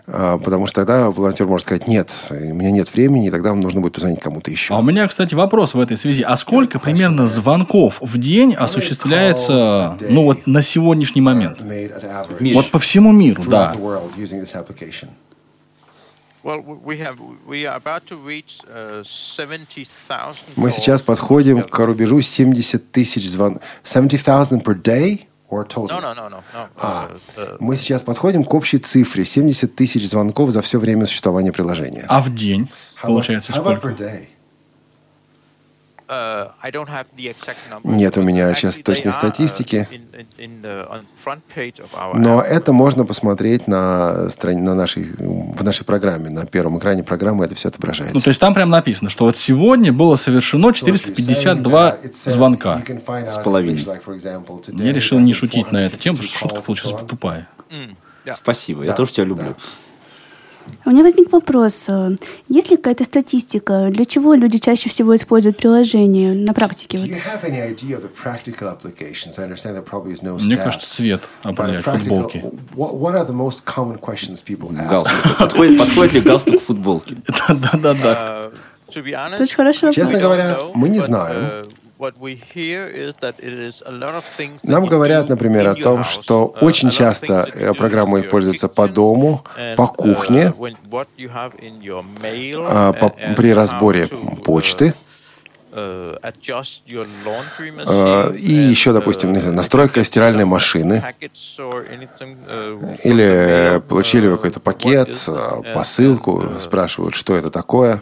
А, Потому что тогда волонтер может сказать, нет, у меня нет времени, и тогда вам нужно будет позвонить кому-то еще. А у меня, кстати, вопрос в этой связи. А сколько примерно звонков в день осуществляется, ну вот на сегодняшний момент? Вот по всему миру, да. Мы сейчас подходим к рубежу 70 тысяч звонков. 70,000 per day or total? No, no, no, no, no. А, Uh, мы сейчас подходим к общей цифре 70 тысяч звонков за все время существования приложения. А в день, How about- получается, how about сколько? per day? uh, I don't have the exact number. Нет у меня сейчас точной uh, статистики. Но это можно посмотреть на, страни- на нашей, в нашей программе. На первом экране программы это все отображается. Ну, то есть там прям написано, что вот сегодня было совершено 452 звонка. С половиной. Я решил не шутить на эту тему, потому что шутка получилась тупая. Спасибо, я тоже тебя люблю. У меня возник вопрос. э, Есть ли какая-то статистика, для чего люди чаще всего используют приложение на практике? Мне кажется, цвет определяет футболки. Галстук. Подходит, подходит ли галстук к футболке? Да-да-да. Uh, Это очень хороший вопрос. Честно говоря, мы не знаем. Uh, Нам говорят, например, о том, что Uh, очень часто э, программой пользуются по дому, по uh, кухне, а, при разборе почты. uh, А, И еще, допустим, uh, настройка стиральной машины. uh, Или получили uh, какой-то пакет, а, посылку, uh, спрашивают, что это такое.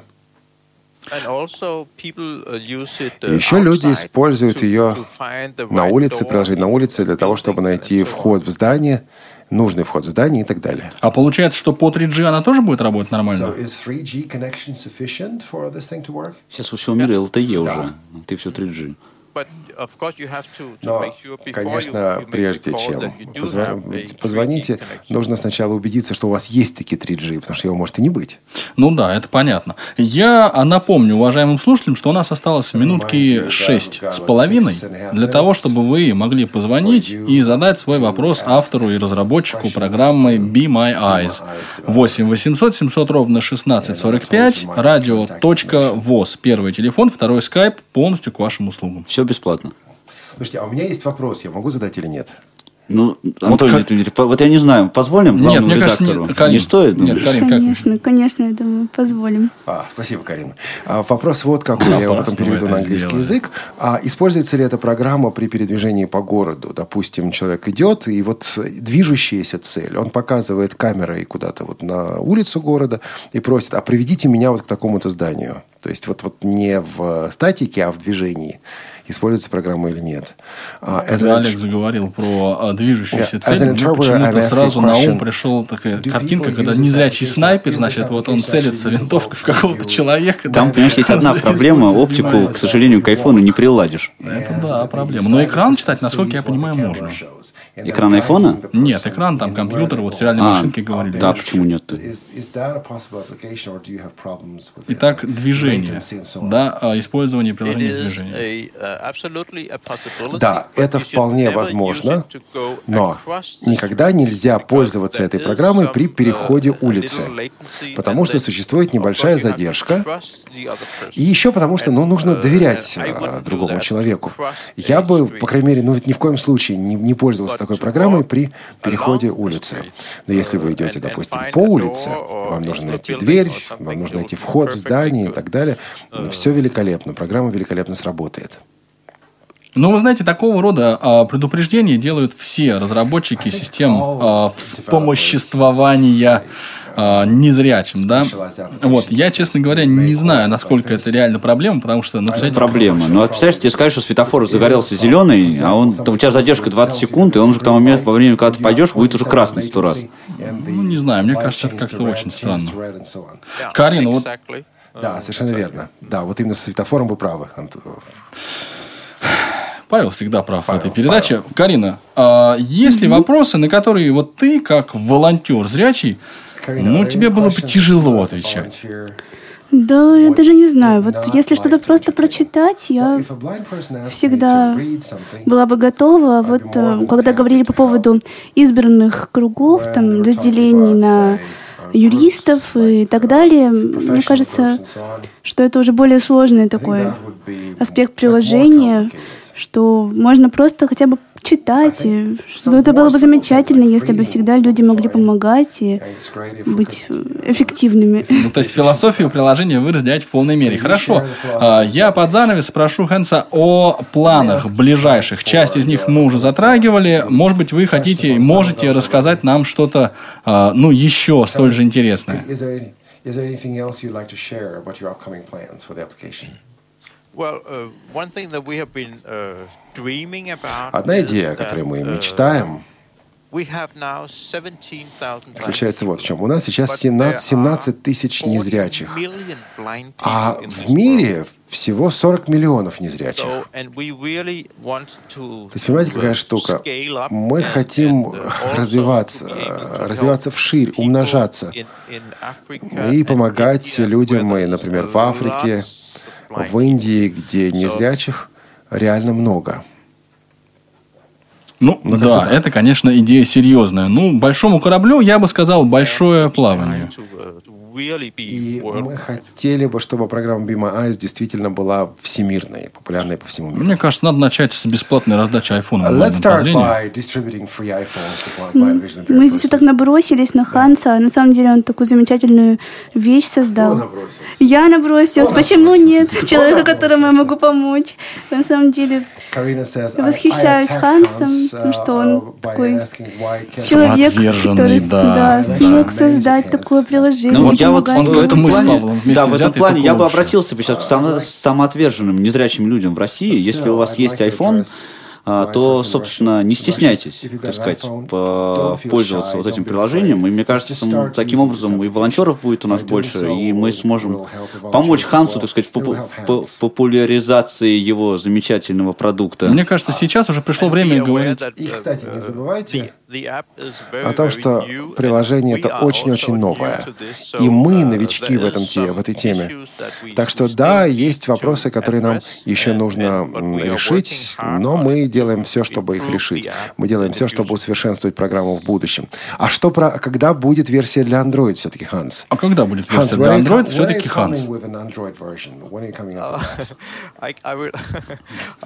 Еще люди используют ее на улице, приложить на улице для того, чтобы найти вход в здание, нужный вход в здание и так далее. А получается, что по 3G она тоже будет работать нормально? is 3G connection sufficient for this thing to work? Сейчас у всего мира LTE уже. Ты все 3G. Но, конечно, прежде чем that you do позва- have a 3G позвоните, нужно сначала убедиться, что у вас есть таки 3G, потому что его может и не быть. Ну да, это понятно. Я а, напомню уважаемым слушателям, что у нас осталось минутки шесть с половиной для того, чтобы вы могли позвонить и задать свой вопрос автору и разработчику программы Be My Eyes. 8 800 700 ровно 1645, радио.воз. Первый телефон, второй скайп, полностью к вашим услугам. Все бесплатно. Слушайте, а у меня есть вопрос, я могу задать или нет? Ну, Анатолий как- Дмитриевич, по- вот я не знаю, позволим Нет, главному мне кажется, редактору? не- Карин, не стоит? нет? Карин, как? Конечно, конечно, я думаю, позволим. А, спасибо, Карина. А, вопрос вот какой, я его потом переведу на английский сделали. язык. А, используется ли эта программа при передвижении по городу? Допустим, человек идет, и вот движущаяся цель, он показывает камерой куда-то вот на улицу города и просит, а приведите меня вот к такому-то зданию. То есть вот, вот не в статике, а в движении. Используется программа или нет? А, as Когда an Олег заговорил про движущиеся Yeah, цели, почему-то сразу на ум пришла такая картинка, когда незрячий снайпер, значит, вот он целится винтовкой в какого-то человека. Там, понимаешь, есть одна проблема. Оптику, к сожалению, к айфону не приладишь. Это да, проблема. Но экран читать, насколько я понимаю, можно. Экран айфона? Нет, экран там, компьютер, вот сериальной А, машинки говорили. да, почему нет? Итак, движение. Да, а, использование приложения движения. Uh, Да, это вполне возможно, но никогда нельзя пользоваться этой программой при переходе улицы, потому что существует небольшая задержка, и еще потому что ну, нужно доверять а, другому человеку. Я бы, по крайней мере, ну ведь ни в коем случае не, не пользовался такой программой при переходе улицы. Но если вы идете, допустим, по улице, вам нужно найти дверь, вам нужно найти вход в здание и так далее, все великолепно, программа великолепно сработает. Ну, вы знаете, такого рода а, предупреждения делают все разработчики систем а, вспомоществования а, незрячим, да. Вот, я, честно говоря, не знаю, насколько это реально проблема, потому что, ну, Это представляете, проблема. Ну, а представляешь, тебе скажут, что светофор загорелся зеленый, а он, у тебя задержка 20 секунд, и он уже к тому моменту, во время, когда ты пойдешь, будет уже красный сто раз. ну, не знаю, мне кажется, это как-то очень странно. Карина, вот Да, совершенно верно. Да, вот именно с светофором вы правы. Павел всегда прав в этой передаче. Карина, а есть ли вопросы, на которые вот ты, как волонтер зрячий, ну, тебе было бы тяжело отвечать? Да, я даже не знаю. Вот если что-то просто прочитать, я всегда была бы готова. Вот когда говорили по поводу избранных кругов, там, разделений на юристов и так далее, мне кажется, что это уже более сложный такой аспект приложения, что можно просто хотя бы читать, и что это было бы замечательно, если бы всегда люди могли помогать и быть эффективными. Ну, то есть философию приложения вы разделяете в полной мере. Хорошо. А, Я под занавес спрошу Хэнса о планах ближайших. Часть из них мы уже затрагивали. Может быть, вы хотите, можете рассказать нам что-то, а, ну, еще столь же интересное. Is there, any- is there anything else you'd like to share about your upcoming plans for the application? Одна идея, о которой мы uh, мечтаем, we have now 17,000 заключается вот в чем. У нас сейчас 17, 17 тысяч незрячих, а в мире всего 40 миллионов незрячих. То есть, понимаете, какая штука? Мы хотим развиваться, развиваться вширь, умножаться и помогать людям, и, например, в Африке, в Индии, где незрячих реально много. Ну, да, это, конечно, идея серьезная. Ну, большому кораблю, я бы сказал, большое плавание. Uh, И world мы хотели бы, чтобы программа Be My Eyes действительно была всемирной, популярной по всему миру. Мне кажется, надо начать с бесплатной раздачи айфона. Let's start by distributing free iPhones to blind vision Мы здесь так набросились на Ханса, а на самом деле он такую замечательную вещь создал. Я набросилась. Почему нет человека, которому я могу помочь? На самом деле, восхищаюсь Хансом, потому что uh, он by такой человек, который да, да, да. смог создать такое приложение. Ну, я вот помогать в этом мы с плане, Павлом вместе да, в этом плане я бы обратился бы сейчас к само- самоотверженным, незрячим людям в России. Если у вас есть iPhone, а, то, собственно, не стесняйтесь, так сказать, по- пользоваться вот этим приложением. И мне кажется, таким образом и волонтеров будет у нас больше, и мы сможем помочь Хансу, так сказать, в попу- по- популяризации его замечательного продукта. Мне кажется, сейчас уже пришло время говорить. И, кстати, не забывайте О том, что приложение это очень-очень новое. И мы uh, новички в этом в этой теме. Так что да, есть вопросы, которые нам еще нужно решить, но мы делаем все, чтобы их решить. Мы делаем все, чтобы усовершенствовать программу в будущем. А что про, когда будет версия для Android все-таки, Ханс? А когда будет версия для Android, все-таки Ханс.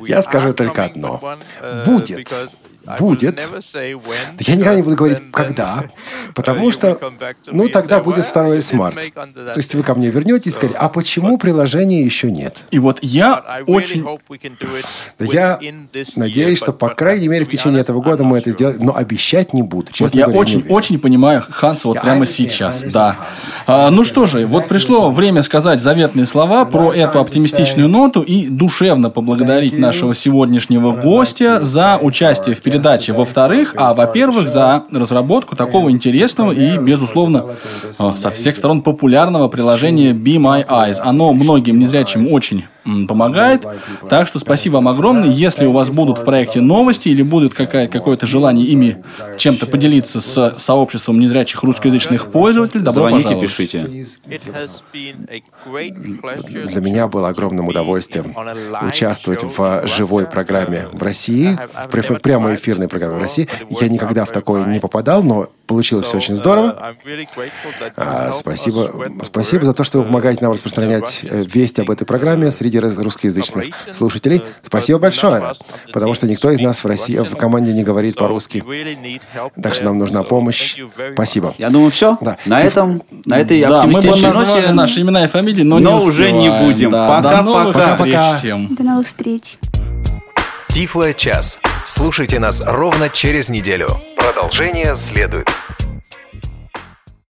we Я скажу только одно. uh, Будет. Будет. Я никогда не буду говорить, когда, потому что, ну, тогда будет второй смарт. То есть вы ко мне вернетесь и скажете, а почему приложения еще нет? И вот я очень... Я надеюсь, что, по крайней мере, в течение этого года мы это сделаем, но обещать не буду. Честно Вот я говоря, не очень, уверен. очень понимаю Ханса вот прямо сейчас, да. А, ну что же, вот пришло время сказать заветные слова про эту оптимистичную ноту и душевно поблагодарить нашего сегодняшнего гостя за участие в передаче, во-вторых, а во-первых, за разработку такого интересного и, безусловно, а, со всех сторон популярного приложения Be My Eyes. Оно многим незрячим очень помогает. Так что спасибо вам огромное. Если у вас будут в проекте новости или будет какое-то желание ими чем-то поделиться с сообществом незрячих русскоязычных пользователей, добро Звоните, пожаловать. пишите. Для меня было огромным удовольствием участвовать в живой программе в России, в пря- прямо эфирной программе в России. Я никогда в такое не попадал, но получилось все очень здорово. А, спасибо, спасибо за то, что вы помогаете нам распространять э, весть об этой программе среди раз- русскоязычных слушателей. Спасибо большое, потому что никто из нас в России в команде не говорит по-русски. Так что нам нужна помощь. Спасибо. Я думаю, все. Да. На этом, на этой Да, мы бы оптимистичной назвали наши имена и фамилии, но, Но не уже не будем. Да, Пока, до новых пока. встреч Пока. всем. До новых встреч. Тифло час. Слушайте нас ровно через неделю. Продолжение следует.